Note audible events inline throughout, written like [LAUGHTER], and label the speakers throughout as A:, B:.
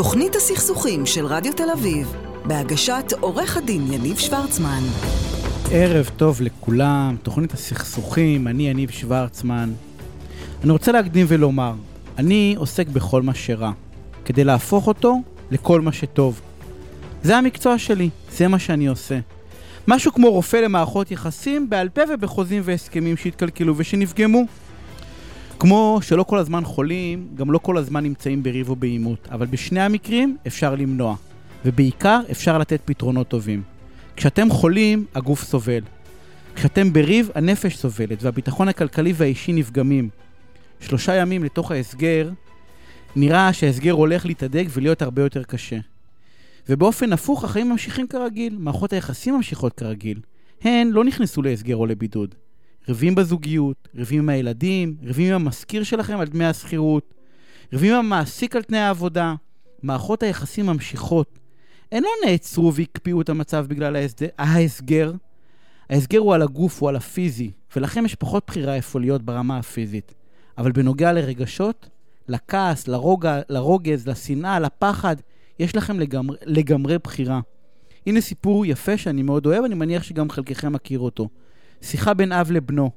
A: תוכנית הסכסוכים של רדיו תל אביב, בהגשת עורך הדין יניב שוורצמן.
B: ערב טוב לכולם, תוכנית הסכסוכים, אני יניב שוורצמן. אני רוצה להקדים ולומר, אני עוסק בכל מה שרע, כדי להפוך אותו לכל מה שטוב. זה המקצוע שלי, זה מה שאני עושה. משהו כמו רופא למערכות יחסים בעל פה ובחוזים והסכמים שהתקלקלו ושנפגמו. כמו שלא כל הזמן חולים, גם לא כל הזמן נמצאים בריב או בעימות, אבל בשני המקרים אפשר למנוע, ובעיקר אפשר לתת פתרונות טובים. כשאתם חולים, הגוף סובל. כשאתם בריב, הנפש סובלת, והביטחון הכלכלי והאישי נפגמים. שלושה ימים לתוך ההסגר, נראה שההסגר הולך להתהדק ולהיות הרבה יותר קשה. ובאופן הפוך, החיים ממשיכים כרגיל, מערכות היחסים ממשיכות כרגיל. הן לא נכנסו להסגר או לבידוד. ריבים בזוגיות, ריבים עם הילדים, ריבים עם המזכיר שלכם על דמי השכירות, ריבים עם המעסיק על תנאי העבודה. מערכות היחסים ממשיכות. הן לא נעצרו והקפיאו את המצב בגלל ההסדר, ההסגר. ההסגר הוא על הגוף, הוא על הפיזי, ולכם יש פחות בחירה איפה להיות ברמה הפיזית. אבל בנוגע לרגשות, לכעס, לרוגע, לרוגז, לשנאה, לפחד, יש לכם לגמרי, לגמרי בחירה. הנה סיפור יפה שאני מאוד אוהב, אני מניח שגם חלקכם מכיר אותו. שיחה בין אב לבנו.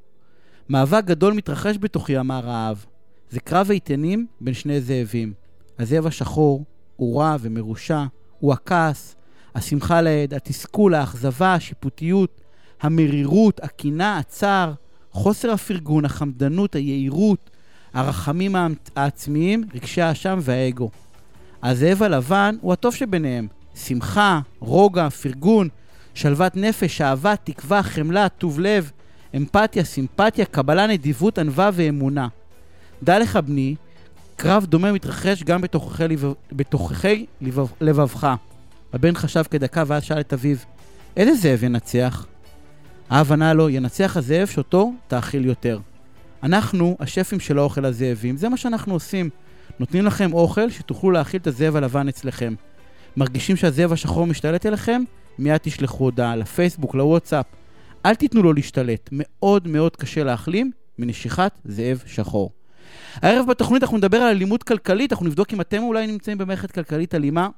B: מאבק גדול מתרחש בתוכי, אמר האב. זה קרב איתנים בין שני זאבים. הזאב השחור הוא רע ומרושע, הוא הכעס, השמחה לאיד, התסכול, האכזבה, השיפוטיות, המרירות, הקנאה, הצער, חוסר הפרגון, החמדנות, היהירות, הרחמים העצמיים, רגשי האשם והאגו. הזאב הלבן הוא הטוב שביניהם. שמחה, רוגע, פרגון, שלוות נפש, אהבה, תקווה, חמלה, טוב לב, אמפתיה, סימפתיה, קבלה, נדיבות, ענווה ואמונה. דע לך, בני, קרב דומה מתרחש גם בתוככי, לבב... בתוככי לבב... לבבך. הבן חשב כדקה ואז שאל את אביו, איזה זאב ינצח? האב ענה לו, ינצח הזאב שאותו תאכיל יותר. אנחנו השפים של האוכל הזאבים, זה מה שאנחנו עושים. נותנים לכם אוכל שתוכלו להאכיל את הזאב הלבן אצלכם. מרגישים שהזאב השחור משתלט עליכם? מיד תשלחו הודעה לפייסבוק, לוואטסאפ. אל תיתנו לו להשתלט, מאוד מאוד קשה להחלים מנשיכת זאב שחור. הערב בתוכנית אנחנו נדבר על אלימות כלכלית, אנחנו נבדוק אם אתם אולי נמצאים במערכת כלכלית אלימה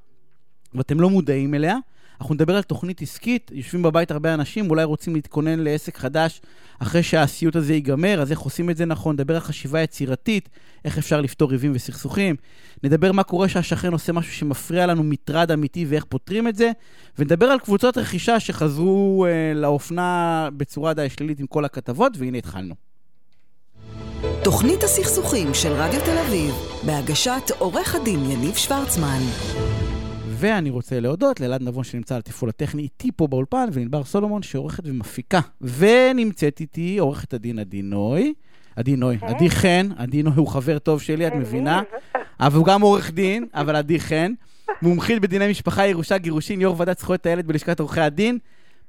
B: ואתם לא מודעים אליה. אנחנו נדבר על תוכנית עסקית, יושבים בבית הרבה אנשים, אולי רוצים להתכונן לעסק חדש אחרי שהסיוט הזה ייגמר, אז איך עושים את זה נכון, נדבר על חשיבה יצירתית, איך אפשר לפתור ריבים וסכסוכים, נדבר מה קורה שהשכן עושה משהו שמפריע לנו, מטרד אמיתי ואיך פותרים את זה, ונדבר על קבוצות רכישה שחזרו אה, לאופנה בצורה די שלילית עם כל הכתבות, והנה התחלנו.
A: תוכנית הסכסוכים של רדיו תל אביב, בהגשת עורך הדין יניב שוורצמן.
B: ואני רוצה להודות לאלעד נבון שנמצא על התפעול הטכני איתי פה באולפן, ולענבר סולומון שעורכת ומפיקה. ונמצאת איתי עורכת הדין עדי נוי. עדי נוי, כן. עדי חן, עדי נוי הוא חבר טוב שלי, את מבינה? אבל הוא גם עורך דין, אבל עדי חן. מומחית בדיני משפחה, ירושה, גירושין, יו"ר ועדת זכויות הילד בלשכת עורכי הדין.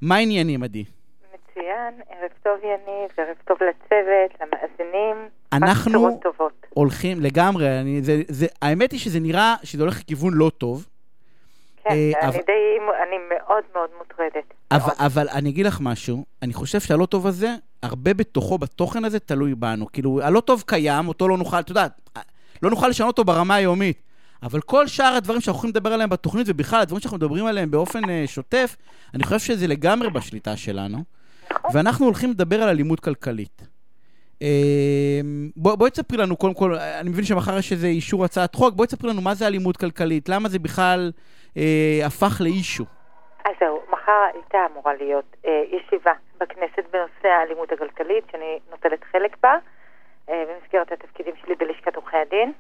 B: מה העניינים, עדי?
C: מצוין, ערב טוב יניב, ערב טוב לצוות, למאזינים.
B: אנחנו הולכים לגמרי, אני, זה, זה, האמת היא שזה נראה שזה הולך לכיוון לא טוב.
C: כן, אה, אני די, אני מאוד מאוד מוטרדת.
B: אבל, אבל אני אגיד לך משהו, אני חושב שהלא טוב הזה, הרבה בתוכו, בתוכן הזה, תלוי בנו. כאילו, הלא טוב קיים, אותו לא נוכל, את יודעת, לא נוכל לשנות אותו ברמה היומית. אבל כל שאר הדברים שאנחנו יכולים לדבר עליהם בתוכנית, ובכלל, הדברים שאנחנו מדברים עליהם באופן uh, שוטף, אני חושב שזה לגמרי בשליטה שלנו. נכון. ואנחנו הולכים לדבר על אלימות כלכלית. בואי בוא תספרי לנו, קודם כל, אני מבין שמחר יש איזה אישור הצעת חוק, בואי תספרי לנו מה זה אלימות כלכלית, למה זה בכלל אה, הפך לאישו.
C: אז זהו, מחר הייתה אמורה להיות אה, ישיבה בכנסת בנושא האלימות הכלכלית, שאני נוטלת חלק בה, אה, במסגרת התפקידים שלי בלשכת עורכי הדין,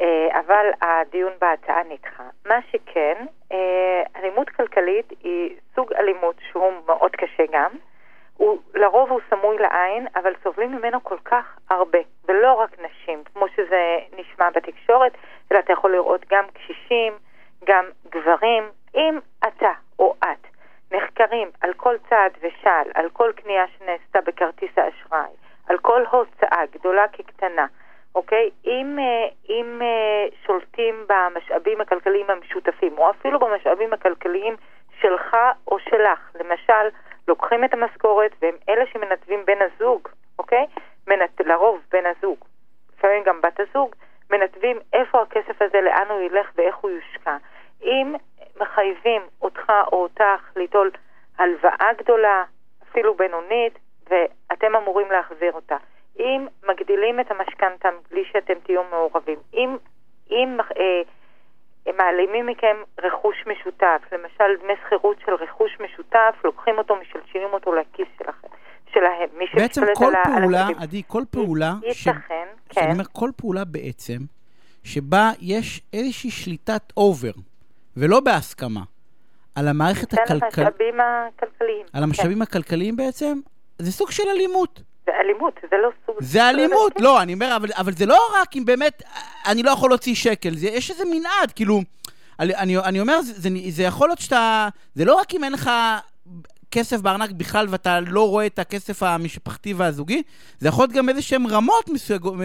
C: אה, אבל הדיון בהצעה נדחה. מה שכן, אה, אלימות כלכלית היא סוג אלימות שהוא מאוד קשה גם. הוא, לרוב הוא סמוי לעין, אבל סובלים ממנו כל כך הרבה, ולא רק נשים, כמו שזה נשמע בתקשורת, אלא אתה יכול לראות גם קשישים, גם גברים, אם אתה או את נחקרים על כל צעד ושעל, על כל קנייה שנעשתה בכרטיס האשראי, על כל הוצאה, גדולה כקטנה, אוקיי? אם, אה, אם אה, שולטים במשאבים הכלכליים המשותפים, או אפילו במשאבים הכלכליים שלך או שלך, למשל, לוקחים את המשכורת והם אלה שמנתבים בן הזוג, אוקיי? מנת, לרוב בן הזוג, לפעמים גם בת הזוג, מנתבים איפה הכסף הזה, לאן הוא ילך ואיך הוא יושקע. אם מחייבים אותך או אותך ליטול הלוואה גדולה, אפילו בינונית, ואתם אמורים להחזיר אותה. אם מגדילים את המשכנתה בלי שאתם תהיו מעורבים, אם, אם אה, מעלימים מכם רכוש משותף, למשל דמי שכירות של רכוש משותף, לוקחים אותו, משלשלים אותו לכיס שלכם. שלהם, מי
B: בעצם כל על פעולה, עדי, כל פעולה,
C: ייתכן, ש... כן.
B: שאני אומר, כל פעולה בעצם, שבה יש איזושהי שליטת אובר. ולא בהסכמה, על המערכת הכלכלית.
C: על המשאבים הכלכליים.
B: על המשאבים כן. הכלכליים בעצם, זה סוג של אלימות.
C: זה אלימות, זה לא סוג...
B: זה אלימות, לא, אני אומר, אבל, אבל זה לא רק אם באמת אני לא יכול להוציא שקל, זה, יש איזה מנעד, כאילו, אני, אני אומר, זה, זה, זה יכול להיות שאתה, זה לא רק אם אין לך כסף בארנק בכלל ואתה לא רואה את הכסף המשפחתי והזוגי, זה יכול להיות גם איזה שהן רמות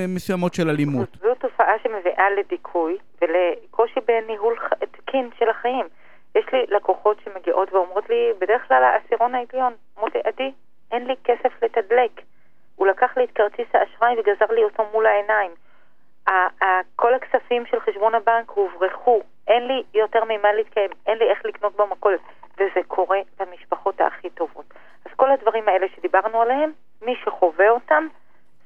B: מסוימות של אלימות.
C: זו תופעה שמביאה לדיכוי ולקושי בניהול תקין של החיים. יש לי לקוחות שמגיעות ואומרות לי, בדרך כלל העשירון העליון, אומרות לי, עדי, אין לי כסף לתדלק. הוא לקח לי את כרטיס האשראי וגזר לי אותו מול העיניים. כל הכספים של חשבון הבנק הוברחו, אין לי יותר ממה להתקיים, אין לי איך לקנות במכולת, וזה קורה במשפחות הכי טובות. אז כל הדברים האלה שדיברנו עליהם, מי שחווה אותם,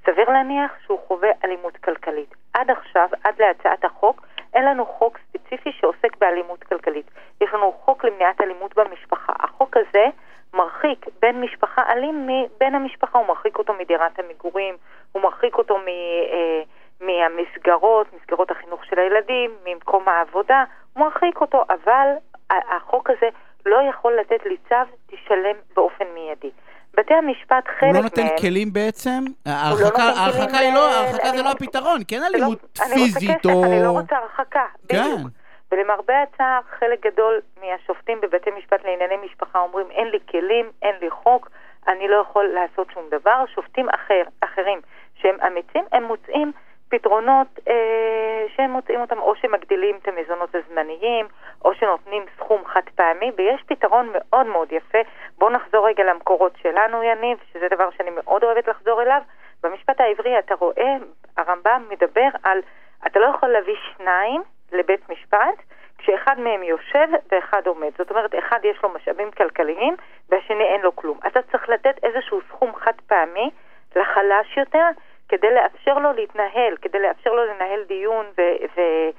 C: סביר להניח שהוא חווה אלימות כלכלית. עד עכשיו, עד להצעת החוק, אין לנו חוק ספציפי שעוסק באלימות כלכלית. יש לנו חוק למניעת אלימות במשפחה. החוק הזה מרחיק בן משפחה אלים מבן המשפחה, הוא מרחיק אותו מדירת המגורים, הוא מרחיק אותו מ... אה, מהמסגרות, מסגרות החינוך של הילדים, ממקום העבודה, הוא מרחיק אותו, אבל החוק הזה לא יכול לתת לי צו, תשלם באופן מיידי. בתי המשפט, חלק מהם...
B: הוא לא נותן מהם, כלים בעצם? ההרחקה, לא ההרחקה היא לא, ההרחקה זה לא הפתרון, כן אלימות לא, פיזית או...
C: אני לא רוצה הרחקה,
B: כן.
C: בדיוק. ולמרבה הצער, חלק גדול מהשופטים בבתי משפט לענייני משפחה אומרים, אין לי כלים, אין לי חוק, אני לא יכול לעשות שום דבר. שופטים אחר, אחרים שהם אמיצים, הם מוצאים פתרונות אה, שהם מוצאים אותם או שמגדילים את המזונות הזמניים, או שנותנים סכום חד פעמי, ויש פתרון מאוד מאוד יפה. בואו נחזור רגע למקורות שלנו, יניב, שזה דבר שאני מאוד אוהבת לחזור אליו. במשפט העברי אתה רואה, הרמב"ם מדבר על, אתה לא יכול להביא שניים לבית משפט, כשאחד מהם יושב ואחד עומד. זאת אומרת, אחד יש לו משאבים כלכליים והשני אין לו כלום. אתה צריך לתת איזשהו סכום חד פעמי לחלש יותר, כדי לאפשר לו להתנהל, כדי לאפשר לו לנהל דיון ו- ו-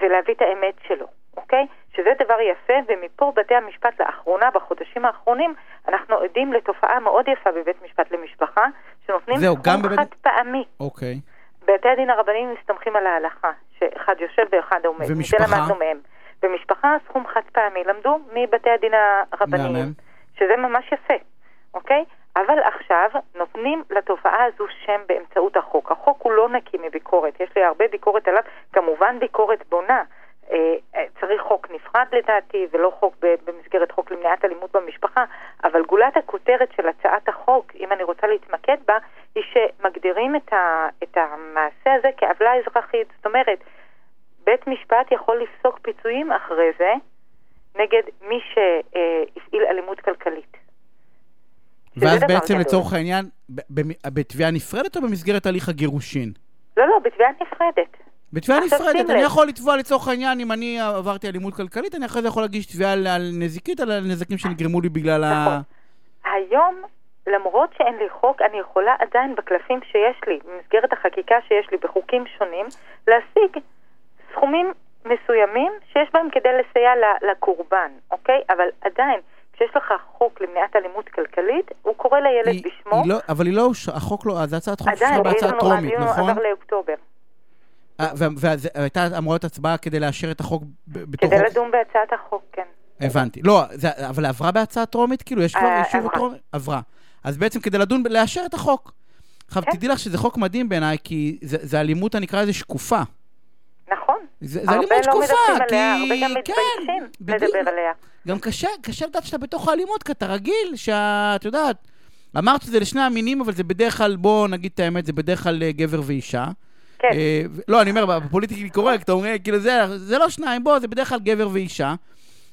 C: ולהביא את האמת שלו, אוקיי? שזה דבר יפה, ומפה בתי המשפט לאחרונה, בחודשים האחרונים, אנחנו עדים לתופעה מאוד יפה בבית משפט למשפחה, שנותנים סכום
B: בבית...
C: חד פעמי.
B: אוקיי.
C: בתי הדין הרבניים מסתמכים על ההלכה, שאחד יושב ואחד עומד.
B: ומשפחה?
C: זה למדנו מהם. במשפחה סכום חד פעמי למדו מבתי הדין הרבניים.
B: מהמם.
C: שזה ממש יפה, אוקיי? אבל עכשיו נותנים לתופעה הזו שם באמצעות החוק. החוק הוא לא נקי מביקורת, יש לי הרבה ביקורת עליו, כמובן ביקורת בונה. אה, אה, צריך חוק נפרד לדעתי, ולא חוק במסגרת חוק למניעת אלימות במשפחה, אבל גולת הכותרת של הצעת החוק, אם אני רוצה להתמקד בה, היא שמגדירים את, ה, את המעשה הזה כעוולה אזרחית. זאת אומרת, בית משפט יכול לפסוק פיצויים אחרי זה נגד מי שהפעיל אלימות כלכלית.
B: ואז
C: דבר
B: בעצם. לצורך העניין, בתביעה נפרדת או במסגרת הליך הגירושין?
C: לא, לא, בתביעה נפרדת.
B: בתביעה נפרדת, אני. יכול לתבוע לצורך העניין, אם אני עברתי אלימות כלכלית, אני אחרי זה יכול להגיש תביעה על, נזיקית, על הנזקים שנגרמו לי בגלל ה...
C: נכון. היום, למרות שאין לי חוק, אני יכולה עדיין בקלפים שיש לי, במסגרת החקיקה שיש לי בחוקים שונים, להשיג סכומים מסוימים שיש בהם כדי לסייע לקורבן, אוקיי? אבל עדיין, כשיש לך חוק למניעת אלימות כלכלית, הוא קורא לילד
B: היא,
C: בשמו.
B: היא לא, אבל היא לא החוק לא, זו הצעת חוק
C: עדיין, יש
B: בהצעה טרומית,
C: הדיון
B: נכון?
C: עבר לאוקטובר.
B: אה, ו- ואז הייתה אמורה להיות הצבעה כדי לאשר את החוק בתור
C: כדי? לדון בהצעת החוק, כן.
B: הבנתי. לא, זה, אבל עברה בהצעה טרומית? כאילו, יש כבר
C: אה,
B: אישור
C: עברה.
B: טרומית? עברה. אז בעצם כדי לדון, לאשר את החוק. עכשיו,
C: כן.
B: תדעי לך שזה חוק מדהים בעיניי, כי זה, זה אלימות, אני אקרא לזה שקופה.
C: נכון.
B: זה, זה
C: הרבה
B: אלימות
C: לא
B: שקופה,
C: מדברים
B: כי...
C: עליה, הרבה גם
B: כן,
C: מתביישים
B: בדיוק.
C: לדבר עליה.
B: גם קשה, קשה לדעת שאתה בתוך האלימות, כי אתה רגיל, שאת יודעת, אמרת שזה לשני המינים, אבל זה בדרך כלל, בוא נגיד את האמת, זה בדרך כלל אה, גבר ואישה.
C: כן.
B: אה, לא, אני אומר, בפוליטיקלי קורקט, אומרים, כאילו זה, זה לא שניים, בוא, זה בדרך כלל גבר ואישה.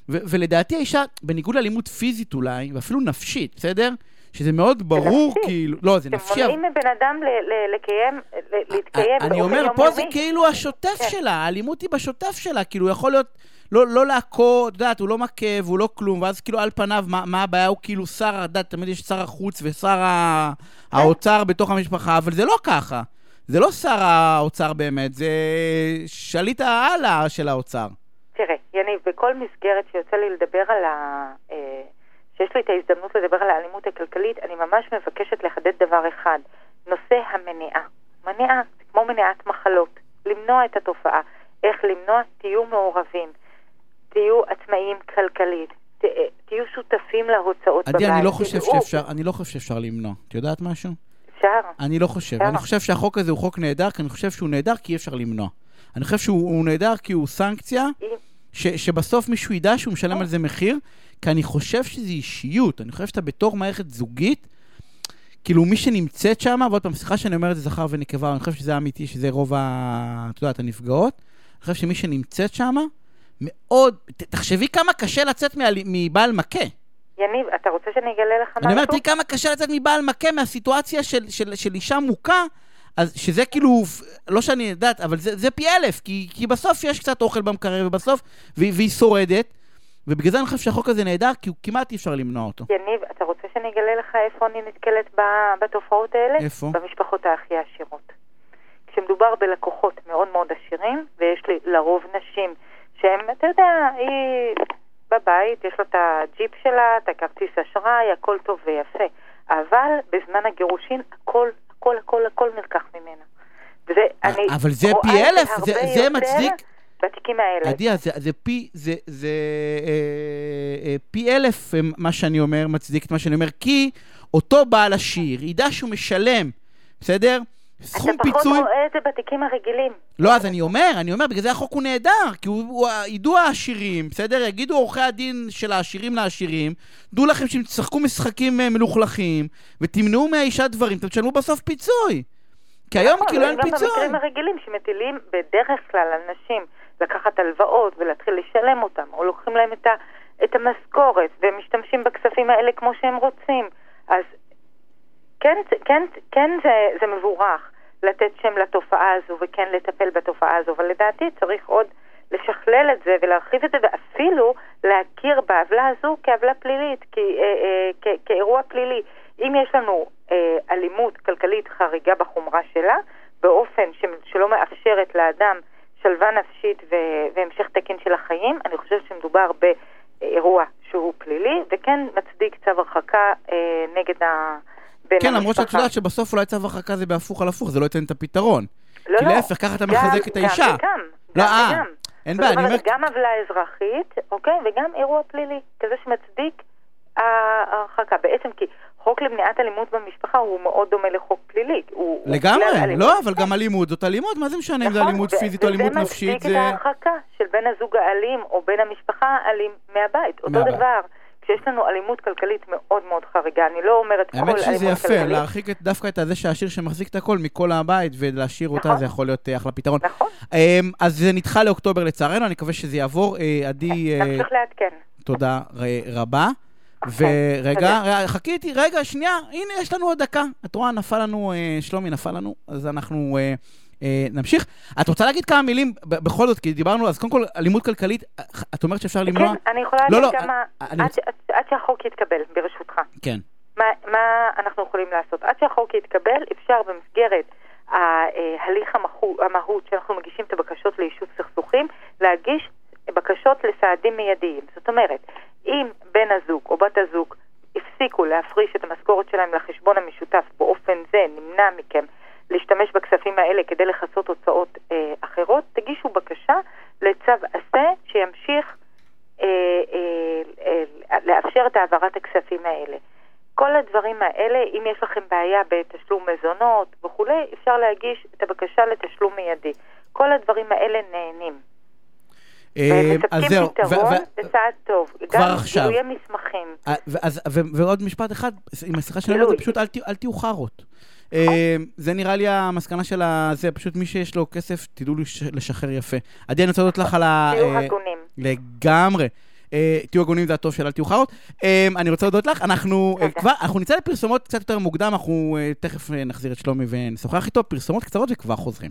B: ו- ולדעתי האישה, בניגוד לאלימות פיזית אולי, ואפילו נפשית, בסדר? שזה מאוד ברור. כאילו, לא, זה נפשי, אבל...
C: שמונעים מבן אדם לקיים, להתקיים
B: אני אומר, פה זה. כאילו השוטף
C: כן.
B: שלה, האלימות היא בשוטף שלה, כאילו, יכול להיות לא, לא להכות, את יודעת, הוא לא מכה והוא לא כלום, ואז כאילו על פניו, מה, מה הבעיה? הוא כאילו שר, את יודעת, תמיד יש שר החוץ ושר ה... האוצר בתוך המשפחה, אבל זה לא ככה. זה לא שר האוצר באמת, זה שליט העלה של האוצר.
C: תראה, יניב, בכל מסגרת שיוצא לי לדבר על ה... אה, שיש לי את ההזדמנות לדבר על האלימות הכלכלית, אני ממש מבקשת לחדד דבר אחד, נושא המניעה. מניעה, זה כמו מניעת מחלות, למנוע את התופעה. איך למנוע? תהיו מעורבים, תהיו עצמאיים כלכלית, ת, תהיו שותפים להוצאות
B: עדי,
C: בבית.
B: אני לא חושב שאפשר, אני לא חושב שאפשר למנוע. את יודעת משהו?
C: אפשר.
B: אני לא חושב. אני חושב שהחוק הזה הוא חוק נהדר, כי אני חושב שהוא נהדר כי אי אפשר למנוע. אני חושב שהוא הוא נהדר כי הוא סנקציה, ש, שבסוף מישהו ידע שהוא משלם על זה מחיר, כי אני חושב שזה אישיות. אני חושב שאתה בתור מערכת זוגית, כאילו מי שנמצאת שם, ועוד פעם, סליחה שאני אומר את זה זכר ונקבה, אני חושב שזה אמיתי, שזה רוב ה... את יודעת, הנפגעות. אני חושב שמי שנמצאת שם, מאוד... ת, תחשבי כמה קשה לצאת מבעל מכה.
C: יניב, אתה רוצה שאני אגלה לך משהו?
B: אני אומר, תראי כמה קשה לצאת מבעל מכה מהסיטואציה של, של, של אישה מוכה, אז שזה כאילו, לא שאני יודעת, אבל זה, זה פי אלף, כי, כי בסוף יש קצת אוכל במקרר, ובסוף, והיא, והיא שורדת, ובגלל זה אני חושב שהחוק הזה נהדר, כי הוא כמעט אי אפשר למנוע אותו.
C: יניב, אתה רוצה שאני אגלה לך איפה אני נתקלת בתופעות האלה?
B: איפה?
C: במשפחות הכי עשירות. כשמדובר בלקוחות מאוד מאוד עשירים, ויש לי לרוב נשים שהן, אתה יודע, היא בבית, יש לה את הג'יפ שלה, את הכרטיס אשראי, הכל טוב ויפה. אבל בזמן הגירושין הכל, הכל, הכל, הכל נלקח ממנה. וזה, אני
B: אבל זה פי אלף, זה, זה מצדיק,
C: בתיקים האלה.
B: עדיה, זה, זה פי, זה, זה אה, אה, פי אלף אה, מה שאני אומר, מצדיק את מה שאני אומר, כי אותו בעל עשיר ידע שהוא משלם, בסדר? סכום
C: אתה פחות
B: פיצוי...
C: רואה את זה בתיקים הרגילים.
B: לא, אז אני אומר, אני אומר, בגלל זה החוק הוא נהדר, כי הוא, הוא ידעו העשירים, בסדר? יגידו עורכי הדין של העשירים לעשירים, דעו לכם שאם תשחקו משחקים אה, מלוכלכים, ותמנעו מהאישה דברים, אתם תשלמו בסוף פיצוי. כי היום
C: נכון,
B: כאילו אין
C: גם
B: פיצוי.
C: במקרים הרגילים שמטילים בדרך כלל על נשים לקחת הלוואות ולהתחיל לשלם אותם, או לוקחים להם את, ה, את המשכורת והם משתמשים בכספים האלה כמו שהם רוצים. אז כן, כן, כן זה, זה מבורך לתת שם לתופעה הזו וכן לטפל בתופעה הזו, אבל לדעתי צריך עוד לשכלל את זה ולהרחיב את זה ואפילו להכיר בעוולה הזו כעוולה פלילית, כי, אה, אה, כ- כאירוע פלילי. אם יש לנו אה, אלימות כלכלית חריגה בחומרה שלה, באופן שלא מאפשרת לאדם שלווה נפשית והמשך תקין של החיים, אני חושבת שמדובר באירוע שהוא פלילי, וכן מצדיק צו הרחקה אה, נגד ה... בן
B: כן, למרות שאת. יודעת שבסוף אולי צו הרחקה זה בהפוך על הפוך, זה לא ייתן את הפתרון.
C: לא,
B: כי
C: לא.
B: להפך, ככה אתה
C: גם-
B: מחזק את
C: גם
B: האישה.
C: וגם,
B: לא,
C: גם
B: אה,
C: וגם.
B: אין בעיה, אני אומר...
C: גם עוולה אזרחית, אוקיי, וגם אירוע פלילי, כזה שמצדיק ההרחקה. בעצם כי חוק למניעת אלימות במשפחה הוא מאוד דומה לחוק פלילי. הוא- הוא
B: לגמרי,
C: אלימות.
B: לא, אבל גם אלימות זאת אלימות, מה זה משנה אם זה
C: נכון,
B: אלימות
C: ו-
B: פיזית או אלימות נפשית,
C: וזה
B: זה...
C: מצדיק את ההרחקה של בן הזוג האלים או בן המשפחה האלים מהבית. אותו
B: מהבית.
C: דבר, כשיש לנו אלימות כלכלית מאוד מאוד חריגה, אני לא אומרת כל
B: האמת
C: אלימות
B: שזה יפה,
C: כלכלית.
B: להרחיק את- דווקא את הזה שהעשיר שמחזיק את הכל מכל הבית ולהשאיר אותה,
C: נכון.
B: זה יכול להיות אה, אחלה פתרון.
C: נכון,
B: אמ, אז זה נדחה לאוקטובר לצערנו, אני מקווה שזה יעבור. אה, עדי, אה,
C: נמשיך לעדכן.
B: תודה רבה.
C: אוקיי,
B: ורגע, חכי איתי, רגע, שנייה, הנה, יש לנו עוד דקה. את רואה, נפל לנו, אה, שלומי נפל לנו, אז אנחנו אה, אה, נמשיך. את רוצה להגיד כמה מילים, בכל זאת, כי דיברנו, אז קודם כל, אלימות כלכלית, אה, את אומרת שאפשר למנוע?
C: כן, אני יכולה
B: לא,
C: להגיד
B: לא,
C: כמה...
B: אני
C: עד
B: רוצה-
C: ש- עד- עד שהחוק יתקבל, ברשותך.
B: כן.
C: מה, מה אנחנו יכולים לעשות? עד שהחוק יתקבל, אפשר במסגרת ההליך המהות, המהות שאנחנו מגישים את הבקשות ליישוב סכסוכים, להגיש בקשות לסעדים מיידיים. זאת אומרת, אם בן הזוג או בת הזוג הפסיקו להפריש את המשכורת שלהם לחשבון המשותף באופן זה נמנע מכם להשתמש בכספים האלה כדי לכסות הוצאות אה, אחרות, תגישו בקשה לצו עשה שימשיך אה, אה, אה, לאפשר את העברת הכספים האלה. כל הדברים האלה, אם יש לכם בעיה בתשלום מזונות וכולי, אפשר להגיש את הבקשה לתשלום מיידי. כל הדברים האלה נהנים.
B: אה, אז זהו. ו-
C: פתרון
B: ו-
C: זה צעד טוב.
B: כבר
C: גם
B: עכשיו.
C: גילויי מסמכים.
B: אה, ועוד משפט אחד, עם הסליחה שאני אומר, זה. פשוט אל תהיו חארות. אה, זה נראה לי המסקנה של ה... זה פשוט מי שיש לו כסף, תדעו לש- לשחרר יפה. עדי, אני רוצה להודות לך על ה...
C: תהיו
B: אה,
C: הגונים.
B: לגמרי. אה, תהיו הגונים זה הטוב של אל תהיו חארות. אה, אני רוצה להודות לך, אנחנו. כבר, אנחנו נצא לפרסומות קצת יותר מוקדם, אנחנו תכף נחזיר את שלומי ונשוחח איתו, פרסומות קצרות וכבר חוזרים.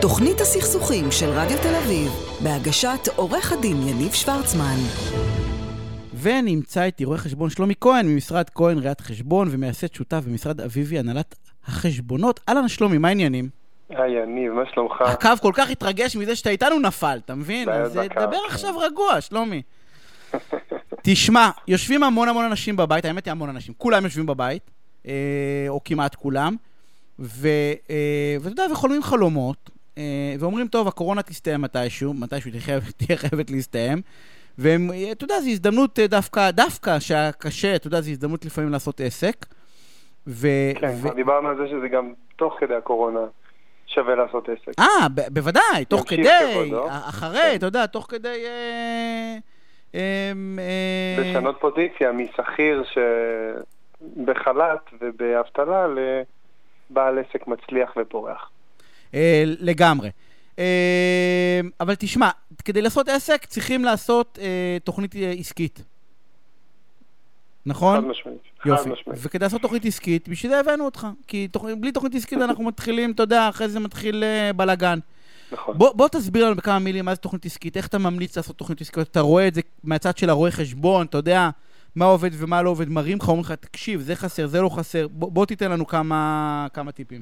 A: תוכנית הסכסוכים של רדיו תל אביב, בהגשת עורך הדין יניב שוורצמן.
B: ונמצא איתי רואה חשבון שלומי כהן ממשרד כהן ראיית חשבון ומייסד שותף במשרד אביבי הנהלת החשבונות. אהלן שלומי, מה העניינים?
D: היי יניב, מה שלומך?
B: הקו כל כך התרגש מזה שאתה איתנו נפל, אתה מבין? אז אה, דבר. עכשיו רגוע, שלומי. [LAUGHS] תשמע, יושבים המון המון אנשים בבית, האמת היא המון אנשים, כולם יושבים בבית, אה, או כמעט כולם, ו- אה, ואתה יודע, וחולמים חלומות, אה, ואומרים, טוב, הקורונה תסתיים מתישהו, מתישהו תהיה חייבת- [LAUGHS] תהיה חייבת להסתיים, ואתה יודע, זו הזדמנות אה, דווקא, דווקא שהיה קשה, אתה יודע, זו הזדמנות לפעמים לעשות עסק. ו-
D: כן,
B: ו-
D: דיברנו על זה שזה גם תוך כדי הקורונה שווה לעשות עסק.
B: אה, ב- בוודאי, תוך כדי,
D: כבודו.
B: אחרי,
D: כן.
B: אתה יודע, תוך כדי... אה, אה, אה,
D: לשנות פוזיציה משכיר שבחל"ת ובאבטלה לבעל עסק מצליח ופורח.
B: אה, לגמרי. אה, אבל תשמע, כדי לעשות עסק צריכים לעשות אה, תוכנית אה, עסקית.
D: חד
B: נכון?
D: משמעית. חד
B: יופי.
D: משמעית.
B: וכדי לעשות תוכנית עסקית, בשביל זה הבאנו אותך. כי תוכ... בלי תוכנית עסקית אנחנו מתחילים, אתה יודע, אחרי זה מתחיל אה, בלאגן.
D: נכון.
B: בוא, בוא תסביר לנו בכמה מילים מה זה תוכנית עסקית, איך אתה ממליץ לעשות תוכנית עסקית, אתה רואה את זה מהצד של הרואה חשבון, אתה יודע מה עובד ומה לא עובד, מראים לך, אומרים לך, תקשיב, זה חסר, זה לא חסר, בוא, בוא תיתן לנו כמה, כמה טיפים.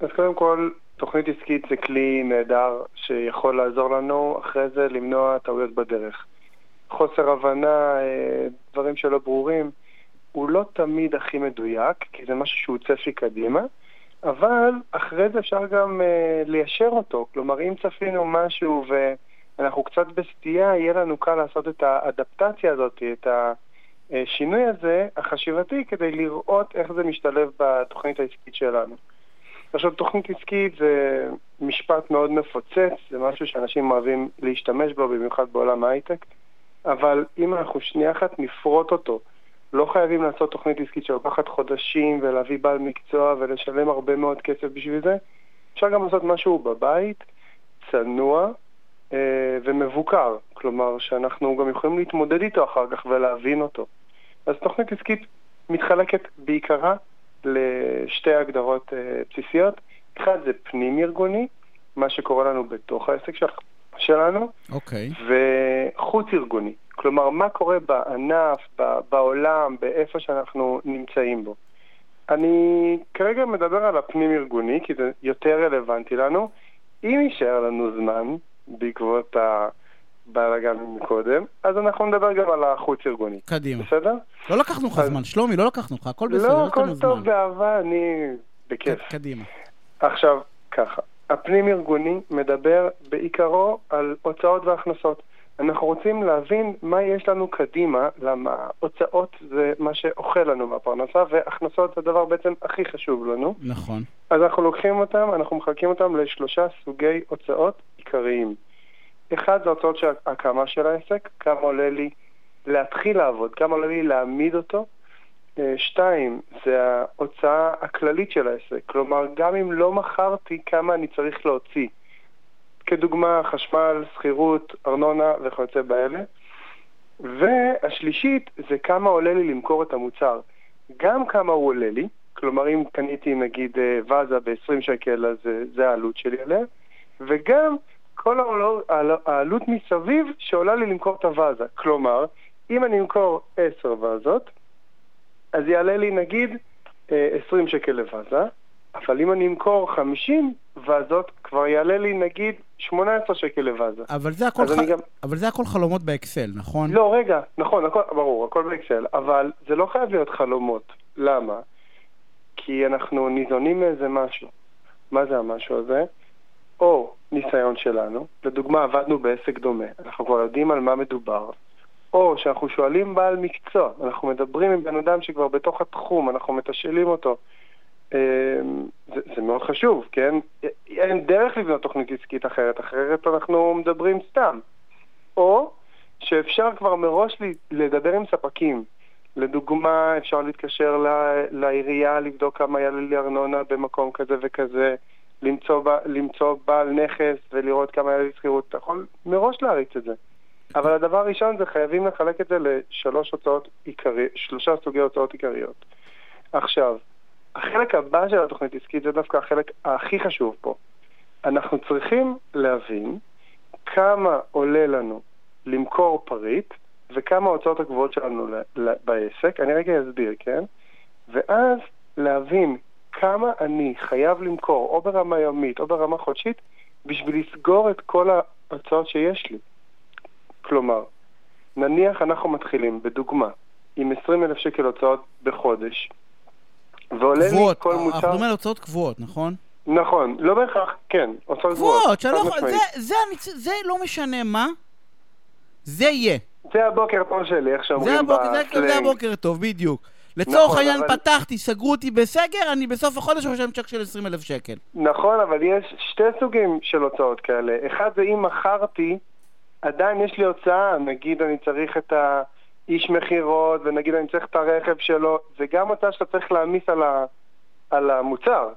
D: אז קודם כל, תוכנית עסקית זה כלי נהדר שיכול לעזור לנו אחרי זה למנוע טעויות בדרך. חוסר הבנה, אה, דברים שלא ברורים, הוא לא תמיד הכי מדויק, כי זה משהו שהוא צפי קדימה, אבל אחרי זה אפשר גם אה, ליישר אותו. כלומר, אם צפינו משהו ואנחנו קצת בסטייה, יהיה לנו קל לעשות את האדפטציה הזאת, את השינוי הזה, החשיבתי, כדי לראות איך זה משתלב בתוכנית העסקית שלנו. עכשיו, תוכנית עסקית זה משפט מאוד מפוצץ, זה משהו שאנשים אוהבים להשתמש בו, במיוחד בעולם ההייטק, אבל אם אנחנו שנייה אחת נפרוט אותו, לא חייבים לעשות תוכנית עסקית שלוקחת חודשים ולהביא בעל מקצוע ולשלם הרבה מאוד כסף בשביל זה. אפשר גם לעשות משהו בבית, צנוע אה, ומבוקר, כלומר שאנחנו גם יכולים להתמודד איתו אחר כך ולהבין אותו. אז תוכנית עסקית מתחלקת בעיקרה לשתי הגדרות אה, בסיסיות. אחד זה פנים-ארגוני, מה שקורה לנו בתוך העסק של, שלנו,
B: אוקיי.
D: וחוץ-ארגוני. כלומר, מה קורה בענף, בעולם, באיפה שאנחנו נמצאים בו. אני כרגע מדבר על הפנים-ארגוני, כי זה יותר רלוונטי לנו. אם יישאר לנו זמן, בעקבות הבלאגן מקודם, אז אנחנו נדבר גם על החוץ-ארגוני.
B: קדימה.
D: בסדר?
B: לא לקחנו לך
D: אז-
B: זמן, שלומי, לא לקחנו לך, הכל בסדר,
D: לא,
B: יש לנו
D: הכל. טוב באהבה, אני בכיף.
B: ק- קדימה.
D: עכשיו, ככה, הפנים-ארגוני מדבר בעיקרו על הוצאות והכנסות. אנחנו רוצים להבין מה יש לנו קדימה, למה הוצאות זה מה שאוכל לנו מהפרנסה, והכנסות זה הדבר בעצם הכי חשוב לנו.
B: נכון.
D: אז אנחנו לוקחים אותם, אנחנו מחלקים אותם לשלושה סוגי הוצאות עיקריים. אחד זה הוצאות של הקמה של העסק, כמה עולה לי להתחיל לעבוד, כמה עולה לי להעמיד אותו. אה, שתיים, זה ההוצאה הכללית של העסק, כלומר גם אם לא מכרתי, כמה אני צריך להוציא. כדוגמה, חשמל, שכירות, ארנונה וכיוצא באלה. והשלישית זה כמה עולה לי למכור את המוצר. גם כמה הוא עולה לי, כלומר אם קניתי נגיד אה, ואזה ב-20 שקל אז אה, זה העלות שלי עליה, וגם כל העול- העל- העלות מסביב שעולה לי למכור את הוואזה. כלומר, אם אני אמכור 10 ואזות, אז יעלה לי נגיד אה, 20 שקל לוואזה, אבל אם אני אמכור 50 ואזות, כבר יעלה לי נגיד 18 שקל לוואזה.
B: אבל זה הכל ח-
D: גם...
B: אבל זה הכל חלומות באקסל, נכון?
D: לא, רגע, נכון, הכל, ברור, הכל באקסל, אבל זה לא חייב להיות חלומות. למה? כי אנחנו ניזונים מאיזה משהו. מה זה המשהו הזה? או ניסיון שלנו, לדוגמה עבדנו בעסק דומה, אנחנו כבר יודעים על מה מדובר, או שאנחנו שואלים בעל מקצוע, אנחנו מדברים עם בן אדם שכבר בתוך התחום, אנחנו מתשאלים אותו. אמ, זה, זה מאוד חשוב, כן? אין דרך לבנות תוכנית עסקית אחרת, אחרת אנחנו מדברים סתם. או שאפשר כבר מראש לדבר עם ספקים. לדוגמה, אפשר להתקשר ל- לעירייה, לבדוק כמה יעלה לי ארנונה במקום כזה וכזה, למצוא, למצוא בעל נכס ולראות כמה יעלה לי שכירות. אתה יכול מראש להריץ את זה. אבל הדבר הראשון זה חייבים לחלק את זה לשלוש הוצאות עיקריות, שלושה סוגי הוצאות עיקריות. עכשיו, החלק הבא של התוכנית עסקית זה דווקא החלק הכי חשוב פה. אנחנו צריכים להבין כמה עולה לנו למכור פריט וכמה ההוצאות הקבועות שלנו בעסק. אני רגע אסביר, כן? ואז להבין כמה אני חייב למכור, או ברמה יומית או ברמה חודשית, בשביל לסגור את כל ההוצאות שיש לי. כלומר, נניח אנחנו מתחילים, בדוגמה, עם 20 אלף שקל הוצאות בחודש, ועולה לי כל מוצר...
B: אנחנו מדברים על הוצאות קבועות, נכון?
D: נכון, לא בהכרח, כן, הוצאות
B: קבועות. קבועות, זה, זה, זה, זה לא משנה מה, זה יהיה.
D: זה הבוקר טוב שלי, איך שאומרים בסלנג.
B: זה הבוקר טוב, בדיוק. לצורך נכון, העניין אבל... פתחתי, סגרו אותי בסגר, אני בסוף החודש רושם צ'ק של 20 אלף שקל.
D: נכון, אבל יש שתי סוגים של הוצאות כאלה. אחד זה אם מכרתי, עדיין יש לי הוצאה, נגיד אני צריך את האיש מכירות, ונגיד אני צריך את הרכב שלו, זה גם הוצאה שאתה צריך להעמיס על, ה... על המוצר.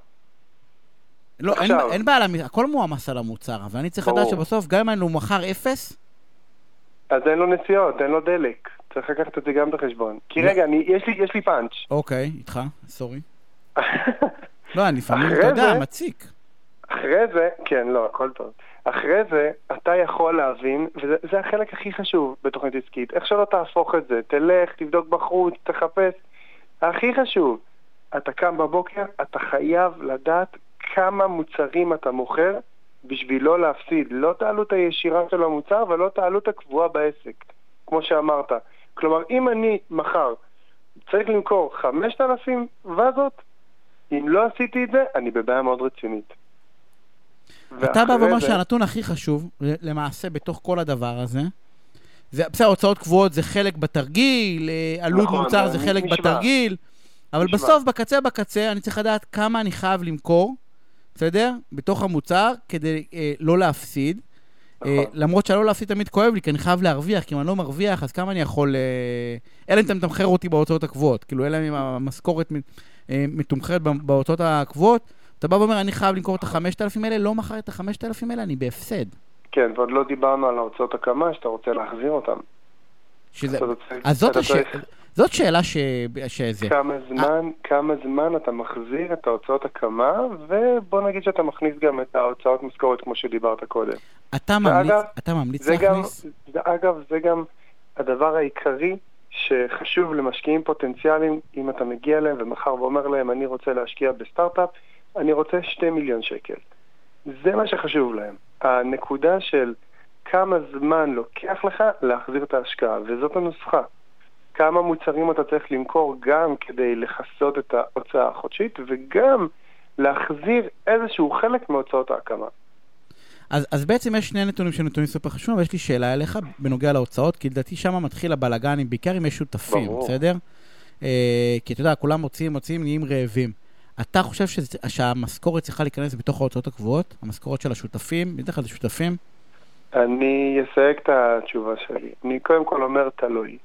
B: לא, עכשיו... אין, אין בעיה, הכל מועמס על המוצר, אבל אני צריך לדעת שבסוף, גם אם הוא מכר אפס...
D: אז אין לו נסיעות, אין לו דלק. צריך לקחת את זה גם בחשבון. כי. רגע, אני, יש, לי, יש לי פאנץ'.
B: אוקיי, איתך, סורי. [LAUGHS] לא, אני לפעמים, אתה יודע, מציק.
D: אחרי זה, כן, לא, הכל טוב. אחרי זה, אתה יכול להבין, וזה החלק הכי חשוב בתוכנית עסקית, איך שלא תהפוך את זה, תלך, תבדוק בחוץ, תחפש. הכי חשוב, אתה קם בבוקר, אתה חייב לדעת כמה מוצרים אתה מוכר בשביל לא להפסיד, לא את העלות הישירה של המוצר ולא את העלות הקבועה בעסק, כמו שאמרת. כלומר, אם אני מחר צריך למכור 5,000 וזות, אם לא עשיתי את זה, אני בבעיה מאוד רצינית.
B: אתה בא ואומר זה... שהנתון הכי חשוב, למעשה, בתוך כל הדבר הזה, זה, בסדר, הוצאות קבועות זה חלק בתרגיל, אה, עלות נכון, מוצר זה חלק נשמע. בתרגיל, אבל נשמע. בסוף, בקצה בקצה, אני צריך לדעת כמה אני חייב למכור, בסדר? בתוך המוצר, כדי אה, לא להפסיד. אה, נכון. למרות שלא להפסיד תמיד כואב לי, כי אני חייב להרוויח, כי אם אני לא מרוויח, אז כמה אני יכול... אה, אלא אם אתה מתמחר אותי בהוצאות הקבועות. כאילו, אלא אם המשכורת אה, מתומחרת בהוצאות הקבועות, אתה בא ואומר, אני חייב למכור את החמשת אלפים האלה, לא מכר את החמשת אלפים האלה, אני בהפסד.
D: כן, ועוד לא דיברנו על ההוצאות הקמה, שאתה רוצה להחזיר אותם.
B: שזה... אז זאת השאלה... זאת שאלה ש... שזה...
D: כמה זמן, כמה זמן אתה מחזיר את ההוצאות הקמה, ובוא נגיד שאתה מכניס גם את ההוצאות משכורת כמו שדיברת קודם.
B: אתה ממליץ, ואגב, אתה ממליץ להכניס?
D: גם, אגב, זה גם הדבר העיקרי שחשוב למשקיעים פוטנציאליים, אם אתה מגיע אליהם ומחר ואומר להם, אני רוצה להשקיע בסטארט-אפ, אני רוצה 2 מיליון שקל. זה מה שחשוב להם. הנקודה של כמה זמן לוקח לך להחזיר את ההשקעה, וזאת הנוסחה. כמה מוצרים אתה צריך למכור גם כדי לכסות את ההוצאה החודשית וגם להחזיר איזשהו חלק מהוצאות ההקמה.
B: אז, אז בעצם יש שני נתונים שהם נתונים סופר חשובים, אבל יש לי שאלה אליך בנוגע להוצאות, כי לדעתי שם מתחיל הבלאגן, בעיקר אם יש שותפים, ברור. בסדר? אה, כי אתה יודע, כולם מוציאים, מוציאים, נהיים רעבים. אתה חושב שזה, שהמשכורת צריכה להיכנס בתוך ההוצאות הקבועות? המשכורת של השותפים? בדרך כלל זה שותפים?
D: אני אסייג את התשובה שלי. אני קודם כל אומר תלוי.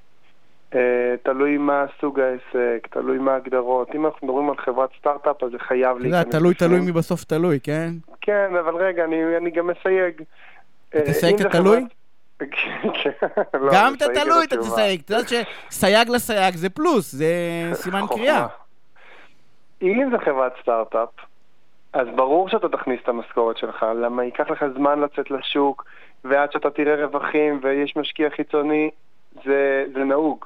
D: אה, תלוי מה סוג העסק, תלוי מה ההגדרות. אם אנחנו מדברים על חברת סטארט-אפ, אז זה חייב להיכנס.
B: אתה יודע, תלוי, תלוי מי בסוף תלוי, כן?
D: כן, אבל רגע, אני, אני גם מסייג.
B: אה, תסייג את תלוי? [LAUGHS] לא, גם אתה תלוי, אתה תסייג. אתה יודע שסייג לסייג זה פלוס, זה סימן קריאה.
D: אם זה חברת סטארט-אפ, אז ברור שאתה תכניס את המשכורת שלך, למה ייקח לך זמן לצאת לשוק, ועד שאתה תראה רווחים ויש משקיע חיצוני, זה, זה נהוג.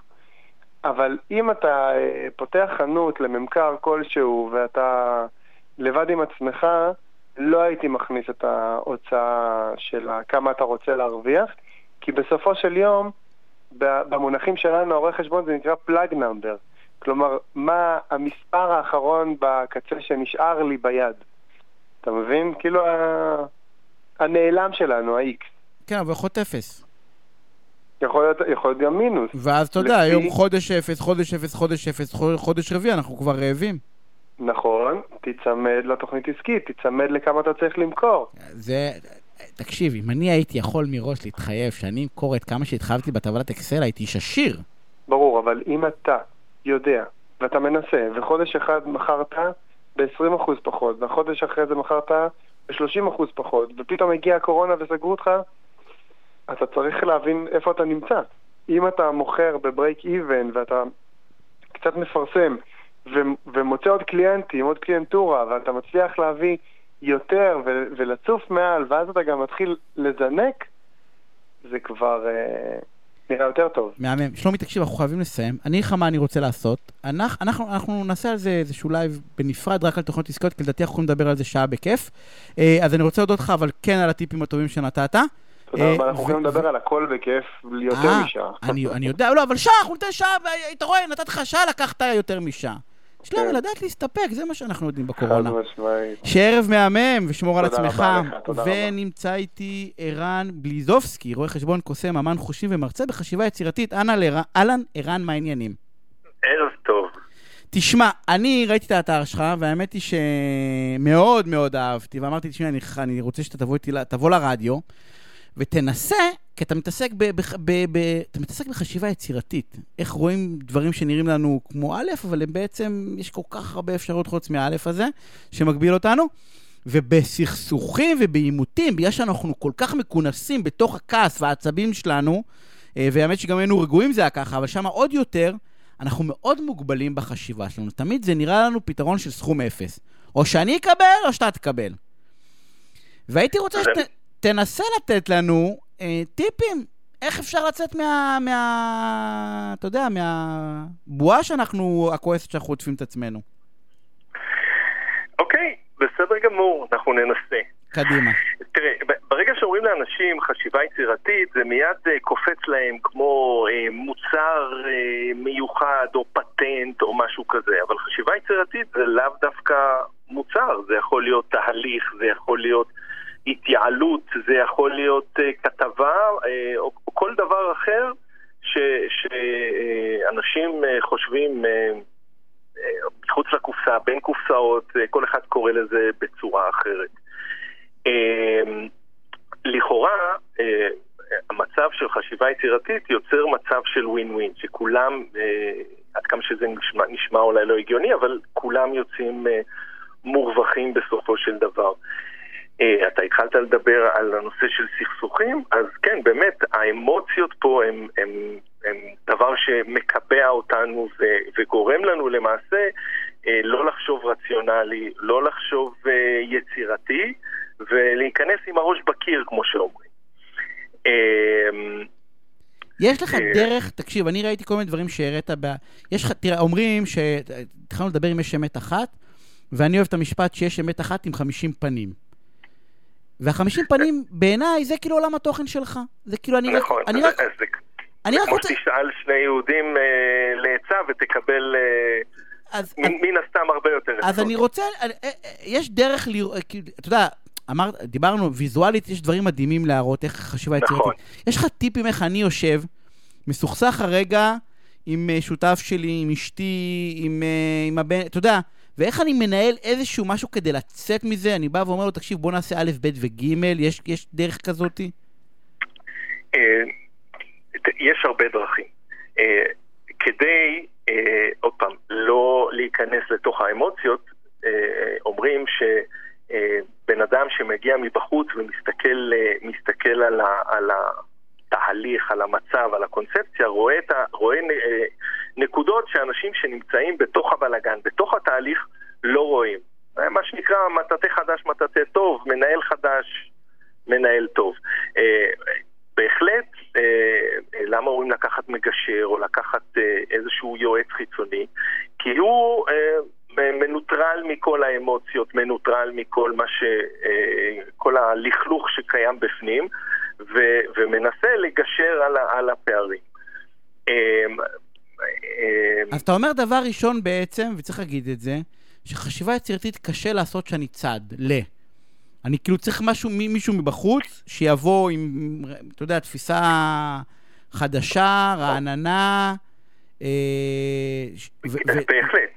D: אבל אם אתה אה, פותח חנות לממכר כלשהו ואתה לבד עם עצמך, לא הייתי מכניס את ההוצאה של כמה אתה רוצה להרוויח, כי בסופו של יום, במונחים שלנו, עורך חשבון זה נקרא פלאג נאמבר. כלומר, מה המספר האחרון בקצה שנשאר לי ביד. אתה מבין? כאילו הנעלם שלנו, ה-X.
B: כן, אבל יכול להיות אפס.
D: יכול להיות, יכול להיות גם מינוס.
B: ואז אתה יודע, היום חודש אפס, חודש אפס, חודש אפס, חודש רביעי, אנחנו כבר רעבים.
D: נכון, תיצמד לתוכנית עסקית, תיצמד לכמה אתה צריך למכור.
B: זה... תקשיב, אם אני הייתי יכול מראש להתחייב שאני אמכור את כמה שהתחייבתי בטבלת אקסל, הייתי איש עשיר.
D: ברור, אבל אם אתה יודע, ואתה מנסה, וחודש אחד מכרת ב-20% פחות, והחודש אחרי זה מכרת ב-30% פחות, ופתאום הגיעה הקורונה וסגרו אותך, אתה צריך להבין איפה אתה נמצא. אם אתה מוכר בברייק איבן ואתה קצת מפרסם ו- ומוצא עוד קליינטים, עוד קליינטורה, ואתה מצליח להביא יותר ו- ולצוף מעל, ואז אתה גם מתחיל לזנק, זה כבר אה, נראה יותר טוב.
B: מהמם. שלומי, תקשיב, אנחנו חייבים לסיים. אני אגיד לך מה אני רוצה לעשות. אנחנו, אנחנו, אנחנו נעשה על זה איזשהו לייב בנפרד, רק על תוכניות עסקיות, כי לדעתי אנחנו יכולים לדבר על זה שעה בכיף. אה, אז אני רוצה להודות לך, אבל כן על הטיפים הטובים שנתת.
D: תודה
B: אה,
D: רבה, אנחנו
B: ו-
D: יכולים לדבר על הכל בכיף, יותר
B: אה,
D: משעה.
B: אני, יודע, לא, אבל שעה, אנחנו ניתן שעה, אתה רואה, נתתי לך שעה, לקחת יותר משעה. שלומי,
D: כן.
B: לדעת להסתפק, זה מה שאנחנו יודעים
D: חד
B: בקורונה.
D: משמעית.
B: שערב מהמם, ושמור על
D: תודה רבה
B: עצמך.
D: לך, תודה רבה.
B: ונמצא איתי ערן בליזובסקי, רואה חשבון, קוסם, אמן חושים ומרצה בחשיבה יצירתית. אהלן, ערן, מה העניינים?
E: ערב טוב.
B: תשמע, אני ראיתי את האתר שלך, והאמת היא שמאוד מאוד אהבתי, ואמרתי, תשמע, אני, אני רוצה שאתה תבוא, איתי, ל- תבוא לרדיו, ותנסה, כי אתה מתעסק, ב, ב, ב, ב, אתה מתעסק בחשיבה יצירתית. איך רואים דברים שנראים לנו כמו א', אבל הם בעצם, יש כל כך הרבה אפשרויות חוץ מהאלף הזה, שמגביל אותנו. ובסכסוכים ובעימותים, בגלל שאנחנו כל כך מכונסים בתוך הכעס והעצבים שלנו, אה, והאמת שגם היינו רגועים זה היה ככה, אבל שם עוד יותר, אנחנו מאוד מוגבלים בחשיבה שלנו. תמיד זה נראה לנו פתרון של סכום אפס. או שאני אקבל, או שאתה תקבל. והייתי רוצה שתנסה לתת לנו טיפים. איך אפשר לצאת מה... מה... אתה יודע, מהבועה שאנחנו, הכועסת שאנחנו עוטפים את עצמנו.
E: אוקיי, בסדר גמור, אנחנו ננסה.
B: קדימה.
E: תראה, ברגע שאומרים לאנשים חשיבה יצירתית, זה מיד אה, קופץ להם כמו אה, מוצר אה, מיוחד או פטנט או משהו כזה, אבל חשיבה יצירתית זה לאו דווקא מוצר, זה יכול להיות תהליך, זה יכול להיות התייעלות, זה יכול להיות אה, כתבה אה, או, כל דבר אחר שאנשים אה, חושבים מחוץ לקופסה, בין קופסאות, כל אחד קורא לזה בצורה אחרת. לכאורה, המצב של חשיבה יצירתית יוצר מצב של ווין ווין, שכולם, עד כמה שזה נשמע, נשמע אולי לא הגיוני, אבל כולם יוצאים מורווחים בסופו של דבר. אה, אתה התחלת לדבר על הנושא של סכסוכים, אז כן, באמת, האמוציות פה הם, הם, הם דבר שמקבע אותנו ו, וגורם לנו למעשה אה, לא לחשוב רציונלי, לא לחשוב אה, יצירתי, ולהיכנס עם הראש בקיר, כמו שאומרים. אה,
B: יש לך. דרך, תקשיב, אני ראיתי כל מיני דברים שהראית ב... יש לך, תראה, אומרים ש... התחלנו לדבר אם יש אמת אחת, ואני אוהב את המשפט שיש אמת אחת עם 50 פנים. והחמישים פנים, בעיניי, זה כאילו עולם התוכן שלך. זה כאילו, אני רק...
E: נכון,
B: אני
E: זה-
B: רק...
E: אז זה
B: אני רק
E: כמו
B: רוצה...
E: שתשאל שני יהודים אה, לעצה ותקבל אה,
B: אז...
E: מן מן הסתם הרבה יותר
B: אז. אני רוצה, אני- אה, אה, יש דרך לראות, כאילו, אתה יודע, אמרת, דיברנו, ויזואלית יש דברים מדהימים להראות איך חשיבה יצירתית.
E: נכון.
B: יש לך טיפים איך אני יושב, מסוכסך הרגע עם אה, שותף שלי, עם אשתי, עם, אה, עם הבן, אתה יודע, ואיך אני מנהל איזשהו משהו כדי לצאת מזה, אני בא ואומר לו, תקשיב, בוא נעשה א', ב' וג', יש, יש דרך כזאתי?
E: אה, יש הרבה דרכים. אה, כדי, אה, עוד פעם, לא להיכנס לתוך האמוציות, אומרים שבן אדם שמגיע מבחוץ ומסתכל מסתכל על, ה, על התהליך, על המצב, על הקונספציה, רואה, ה, רואה אה, נקודות שאנשים שנמצאים בתוך הבלגן, בתוך התהליך, לא רואים. מה שנקרא מטאטא חדש, מטאטא טוב, מנהל חדש, מנהל טוב. אה, בהחלט, אה, למה אומרים לקחת מגשר או לקחת אה, איזשהו יועץ חיצוני? כי הוא מנוטרל מכל האמוציות, מנוטרל מכל מה ש... כל הלכלוך שקיים בפנים, ו, ומנסה לגשר על, על הפערים. אה,
B: אז אתה אומר דבר ראשון בעצם, וצריך להגיד את זה, שחשיבה יצירתית קשה לעשות שאני צד, ל. אני כאילו צריך משהו, מי- מישהו מבחוץ, שיבוא עם, אתה יודע, תפיסה חדשה, רעננה. אה,
E: בהחלט,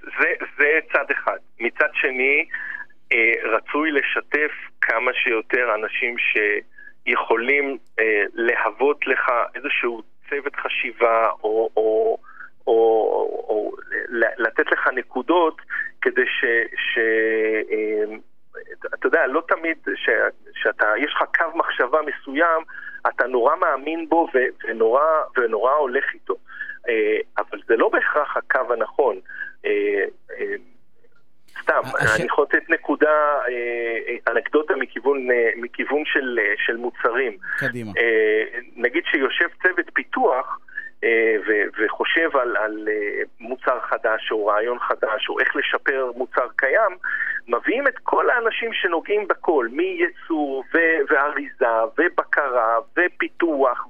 E: זה, צד אחד. מצד שני, אה, רצוי לשתף כמה שיותר אנשים שיכולים להוות לך איזשהו צוות חשיבה או, או, או, או לתת לך נקודות כדי ש... ש אה, אתה יודע, לא תמיד ש, שאתה, יש לך קו מחשבה מסוים, אתה נורא מאמין בו ו, ונורא, ונורא הולך איתו. אה, אבל זה לא בהכרח הקו הנכון. אה, אה, סתם,
B: הש-
E: אני יכול לתת נקודה, אנקדוטה מכיוון, מכיוון של, של מוצרים.
B: קדימה.
E: נגיד שיושב צוות פיתוח ו- וחושב על, על אה, מוצר חדש או רעיון חדש או איך לשפר מוצר קיים, מביאים את כל האנשים שנוגעים בכל, מייצור ו- ואריזה ובקרה ופיתוח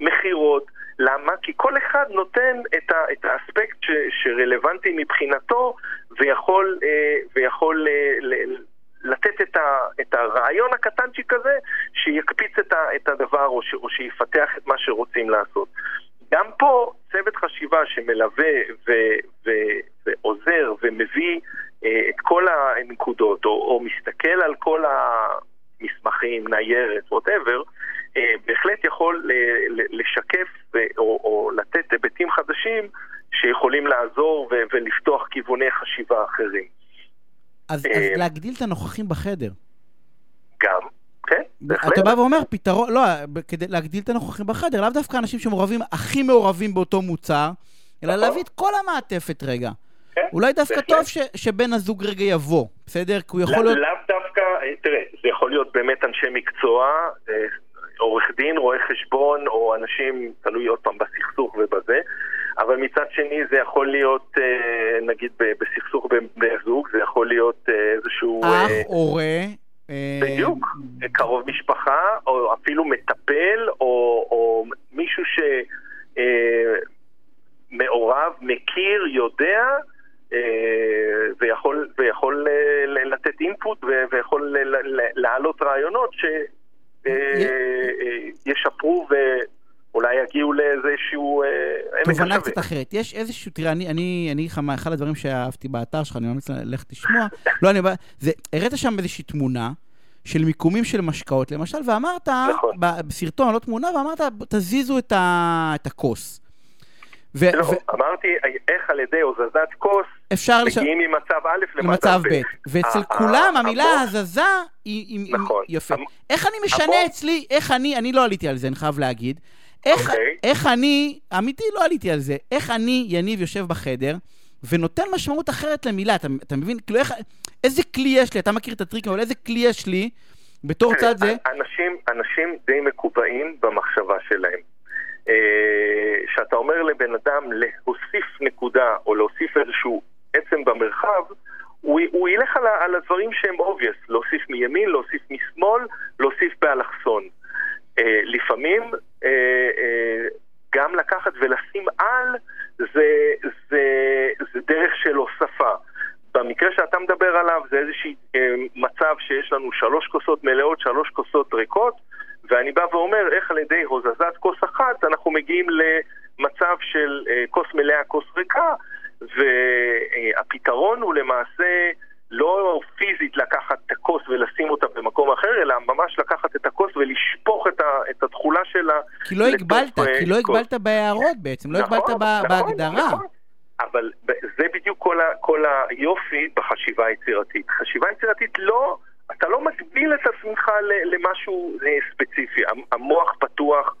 E: ומכירות. למה? כי כל אחד נותן את, ה- את האספקט ש- שרלוונטי מבחינתו ויכול, אה, ויכול אה, ל- לתת את, ה, את הרעיון הקטנצ'יק הזה שיקפיץ את, ה, את הדבר או, ש, או שיפתח את מה שרוצים לעשות. גם פה צוות חשיבה שמלווה ו, ו, ועוזר ומביא אה, את כל הנקודות או, או מסתכל על כל המסמכים, ניירת, ווטאבר, אה, בהחלט יכול ל- לשקף ו- או, או לתת היבטים חדשים שיכולים לעזור ו- ולפתוח כיווני חשיבה אחרים.
B: אז,
E: אה,
B: אז להגדיל את הנוכחים בחדר.
E: גם, כן.
B: אתה בא ואומר, פתרון, לא, כדי להגדיל את הנוכחים בחדר, לאו דווקא אנשים שמעורבים, הכי מעורבים באותו מוצר, אלא
E: נכון.
B: להביא את כל המעטפת רגע.
E: כן,
B: אולי דווקא
E: בהחלט.
B: טוב ש, שבן הזוג רגע יבוא, בסדר? כי הוא יכול להיות...
E: לאו דווקא, אה, תראה, זה יכול להיות באמת אנשי מקצוע, אה, עורך דין, רואה חשבון, או אנשים, תלוי עוד פעם בסכסוך ובזה, אבל מצד שני זה יכול להיות, אה, נגיד בסכסוך בין בני זוג, זה יכול להיות איזשהו...
B: אח, הורה. אה,
E: בדיוק, קרוב משפחה, או אפילו מטפל, או, או מישהו שמעורב, מכיר, יודע, אה, ויכול, ויכול אה, לתת אינפוט ו- ויכול להעלות רעיונות שישפרו ואולי יגיעו לאיזשהו אה, עמק
B: תובנה
E: השווה.
B: קצת אחרת. יש איזשהו, תראה, אני, אגיד לך מה, אחד הדברים שאהבתי באתר שלך, אני ממליץ ללכת לשמוע, לא, אני בא, זה, הראית שם איזושהי תמונה של מיקומים של משקאות, למשל, ואמרת,
E: נכון.
B: בסרטון, לא תמונה, ואמרת, תזיזו את, ה, את הכוס. ו-
E: לא,
B: ו-
E: אמרתי איך על ידי הוזזת כוס
B: אפשר לש...
E: מגיעים ממצב א'
B: למצב ב'. ואצל כולם המילה
E: המוח-
B: הזזה היא... היא-
E: נכון.
B: יפה. איך אני משנה אצלי, איך אני, אני לא עליתי על זה, אני חייב להגיד. איך,
E: אוקיי.
B: איך אני, אמיתי לא עליתי על זה, איך אני, יניב, יושב בחדר ונותן משמעות אחרת למילה, אתה, אתה מבין? כאילו איך, איזה כלי יש לי, אתה מכיר את הטריקים, אבל איזה כלי יש לי בתור צד זה?
E: אנשים, אנשים די מקובעים במחשבה שלהם. אה, שאתה אומר לבן אדם להוסיף נקודה או להוסיף איזשהו עצם במרחב, הוא, הוא ילך על, על הדברים שהם obvious, להוסיף מימין, להוסיף משמאל, להוסיף באלכסון. אה, לפעמים אה, אה, גם לקחת ולשים על זה, זה, זה דרך של הוספה. במקרה שאתה מדבר עליו זה איזשהו אה, מצב שיש לנו שלוש כוסות מלאות, שלוש כוסות ריקות, ואני בא ואומר איך על ידי הוזזת כוס אחת אנחנו מגיעים למצב של אה, כוס מלאה, כוס ריקה, והפתרון הוא למעשה לא פיזית לקחת את הכוס ולשים אותה במקום אחר, אלא ממש לקחת את הכוס ולשפוך את, ה, את התכולה שלה.
B: כי לא הגבלת, כי לא. הגבלת בהערות בעצם, לא
E: נכון,
B: הגבלת ב-
E: נכון,
B: בהגדרה.
E: נכון. אבל זה בדיוק כל, ה, כל היופי בחשיבה היצירתית. חשיבה יצירתית לא, אתה לא מגביל את עצמך למשהו אה, ספציפי. המ- המוח פתוח,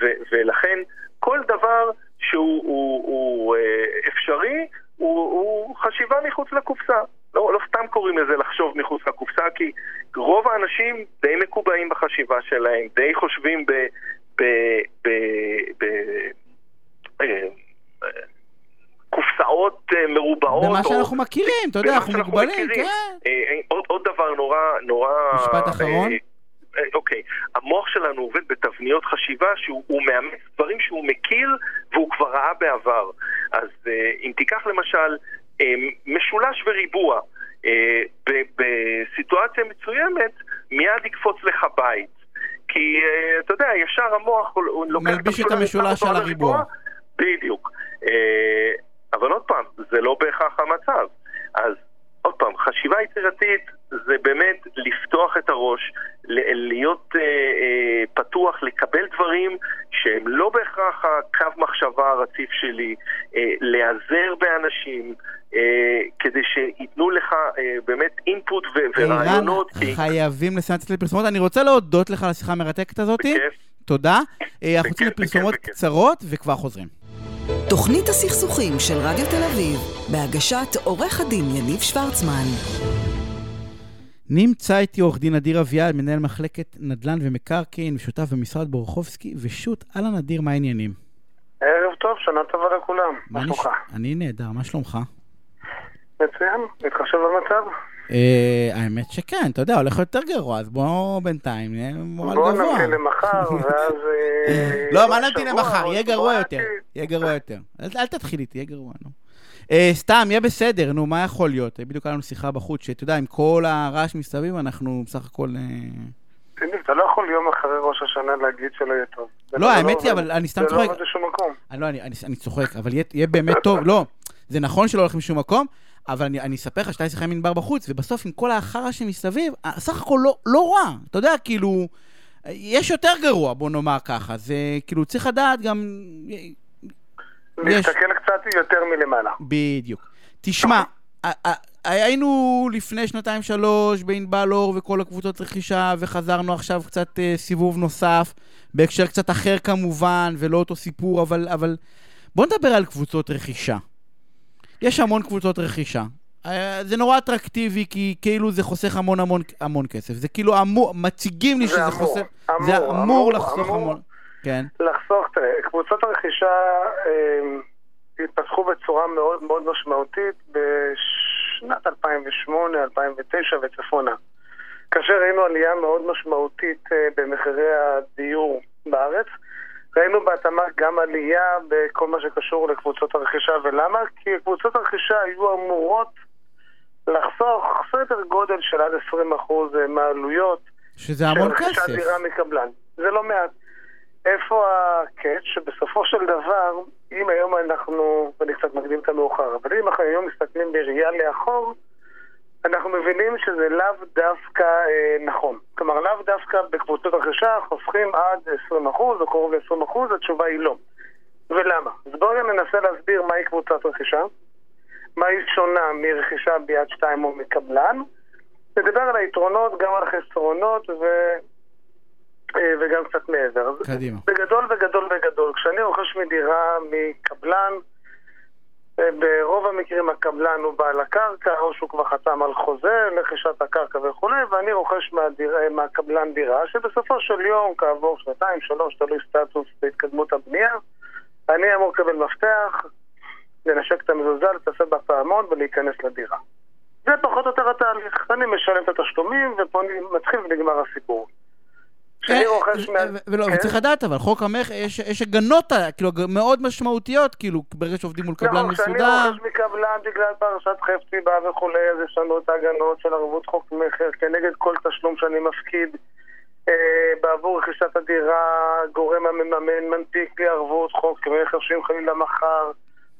E: ו- ולכן כל דבר שהוא הוא, הוא, אה, אפשרי הוא, הוא חשיבה מחוץ לקופסה. לא, לא סתם קוראים לזה לחשוב מחוץ לקופסה, כי רוב האנשים די מקובעים בחשיבה שלהם, די חושבים ב... ב, ב, ב אה, אה, מרובעות.
B: במה
E: או-
B: שאנחנו מכירים, אתה יודע, אנחנו מוגבלים. כן.
E: אה, אה, עוד, עוד דבר נורא, נורא...
B: משפט אחרון.
E: אה, אוקיי, המוח שלנו עובד בתבניות חשיבה שהוא הוא מאמץ דברים שהוא מכיר והוא כבר ראה בעבר. אז אם תיקח למשל משולש וריבוע, בסיטואציה מסוימת מיד יקפוץ לך בית. כי אה, אתה יודע, ישר המוח לוקח
B: את המשולש על הריבוע.
E: בדיוק. אה, אבל עוד פעם, זה לא בהכרח המצב. אז עוד פעם, חשיבה יצירתית זה באמת לפתוח את הראש, להיות אה, אה, פתוח, לקבל דברים שהם לא בהכרח הקו מחשבה הרציף שלי, אה, להיעזר באנשים, אה, כדי שייתנו לך אה, באמת אינפוט ורעיונות. כי-
B: חייבים לסיים את לפרסומות. אני רוצה להודות לך על השיחה המרתקת הזאת.
E: בכיף.
B: תודה. אה, אנחנו יוצאים
E: בכיף,
B: לפרסומות. קצרות וכבר חוזרים.
A: תוכנית הסכסוכים של רדיו תל אביב, בהגשת עורך הדין יניב שוורצמן.
B: נמצא איתי עורך דין אדיר אביעד, מנהל מחלקת נדל"ן ומקרקעין ושותף במשרד בורחובסקי, ושות' אהלן אדיר, מה העניינים?
F: ערב טוב, שנה טובה לכולם. מה
B: אני-
F: שלומך?
B: אני נהדר, מה שלומך?
F: מצוין, מתחשב במצב.
B: אה, האמת שכן, אתה יודע, הולך יותר גרוע, אז בוא בינתיים נהיה מורל
F: בואו
B: גבוה.
F: נמתין למחר, [LAUGHS] ואז... אה,
B: לא, מה נמתין למחר? יהיה גרוע יותר.
F: אה,
B: יהיה גרוע יותר. אל תתחיל איתי, יהיה גרוע, נו. אה, סתם, יהיה בסדר, נו, מה יכול להיות? בדיוק היה לנו שיחה בחוץ, שאתה יודע, עם כל הרעש מסביב, אנחנו בסך הכל... אה,
F: אתה לא יכול יום אחרי ראש השנה להגיד שלא יהיה טוב. זה
B: לא,
F: זה
B: האמת היא. אבל אני סתם
F: זה
B: צוחק.
F: לא עובד בשום מקום.
B: אני לא, אני, צוחק, אבל יהיה, באמת טוב, לא, זה נכון שלא הולכים לשום מקום, אבל אני, אני אספר לך שהייתה לי שיחה עם ענבר בחוץ, ובסוף עם כל החרא שמסביב, סך הכל לא, לא רע, אתה יודע, כאילו, יש יותר גרוע, בוא נאמר ככה, זה כאילו, צריך לדעת גם, יש.
F: להסתכל קצת יותר מלמעלה.
B: בדיוק. תשמע, היינו לפני שנתיים שלוש בענבל אור וכל הקבוצות רכישה, וחזרנו עכשיו קצת אה, סיבוב נוסף, בהקשר קצת אחר כמובן, ולא אותו סיפור, אבל, אבל בוא נדבר על קבוצות רכישה. יש המון קבוצות רכישה. אה, זה נורא אטרקטיבי, כי כאילו זה חוסך המון המון המון כסף. זה כאילו אמור, מציגים לי
F: זה
B: שזה
F: אמור,
B: חוסך...
F: אמור,
B: זה אמור
F: אמור,
B: לחסוך
F: אמור.
B: המון. כן.
F: לחסוך, תראה, קבוצות הרכישה אה, התפתחו בצורה מאוד מאוד משמעותית בשנת 2008, 2009 וצפונה. כאשר ראינו עלייה מאוד משמעותית אה, במחירי הדיור בארץ, ראינו בהתאמה גם עלייה בכל מה שקשור לקבוצות הרכישה. ולמה? כי קבוצות הרכישה היו אמורות לחסוך סדר גודל של עד 20% מהעלויות
B: שזה המון
F: של רכישת
B: כסף.
F: דירה מקבלן. זה לא מעט. איפה הקאץ' שבסופו של דבר, אם היום אנחנו, ואני קצת מקדים את המאוחר, אבל אם אנחנו היום מסתכלים בראייה לאחור, אנחנו מבינים שזה לאו דווקא אה, נכון. כלומר, לאו דווקא בקבוצות רכישה חוסכים עד 20% או קרוב ל-20%, התשובה היא לא. ולמה? אז בואו ננסה להסביר מהי קבוצת רכישה, מה היא שונה מרכישה ביד שתיים או מקבלן, נדבר על היתרונות, גם על החסרונות ו... אה, וגם קצת מעבר.
B: קדימה.
F: בגדול, בגדול, בגדול. כשאני רוכש מדירה מקבלן, ברוב המקרים הקבלן הוא בעל הקרקע, או שהוא כבר חתם על חוזה לרכישת הקרקע וכולי, ואני רוכש מהדירה, מהקבלן דירה, שבסופו של יום, כעבור שנתיים, שלוש, תלוי סטטוס בהתקדמות הבנייה, אני אמור לקבל מפתח, לנשק את המזוזה, לטפל בפעמון ולהיכנס לדירה. זה פחות או יותר התהליך. אני משלם את התשלומים, ופה אני מתחיל ונגמר הסיפור. כשאני רוכש מה...
B: ולא,
F: כן?
B: וצריך לדעת, אבל חוק המכר, יש, יש הגנות כאילו, מאוד משמעותיות, כאילו, ברגע שעובדים מול קבלן
F: נכון, כשאני
B: מסודר.
F: רוכש מקבלן בגלל פרשת חפצי בה וכולי, אז יש לנו את ההגנות של ערבות חוק מכר כנגד כל תשלום שאני מפקיד אה, בעבור רכישת הדירה, גורם המממן מנפיק לי ערבות חוק מכר שאם חלילה מחר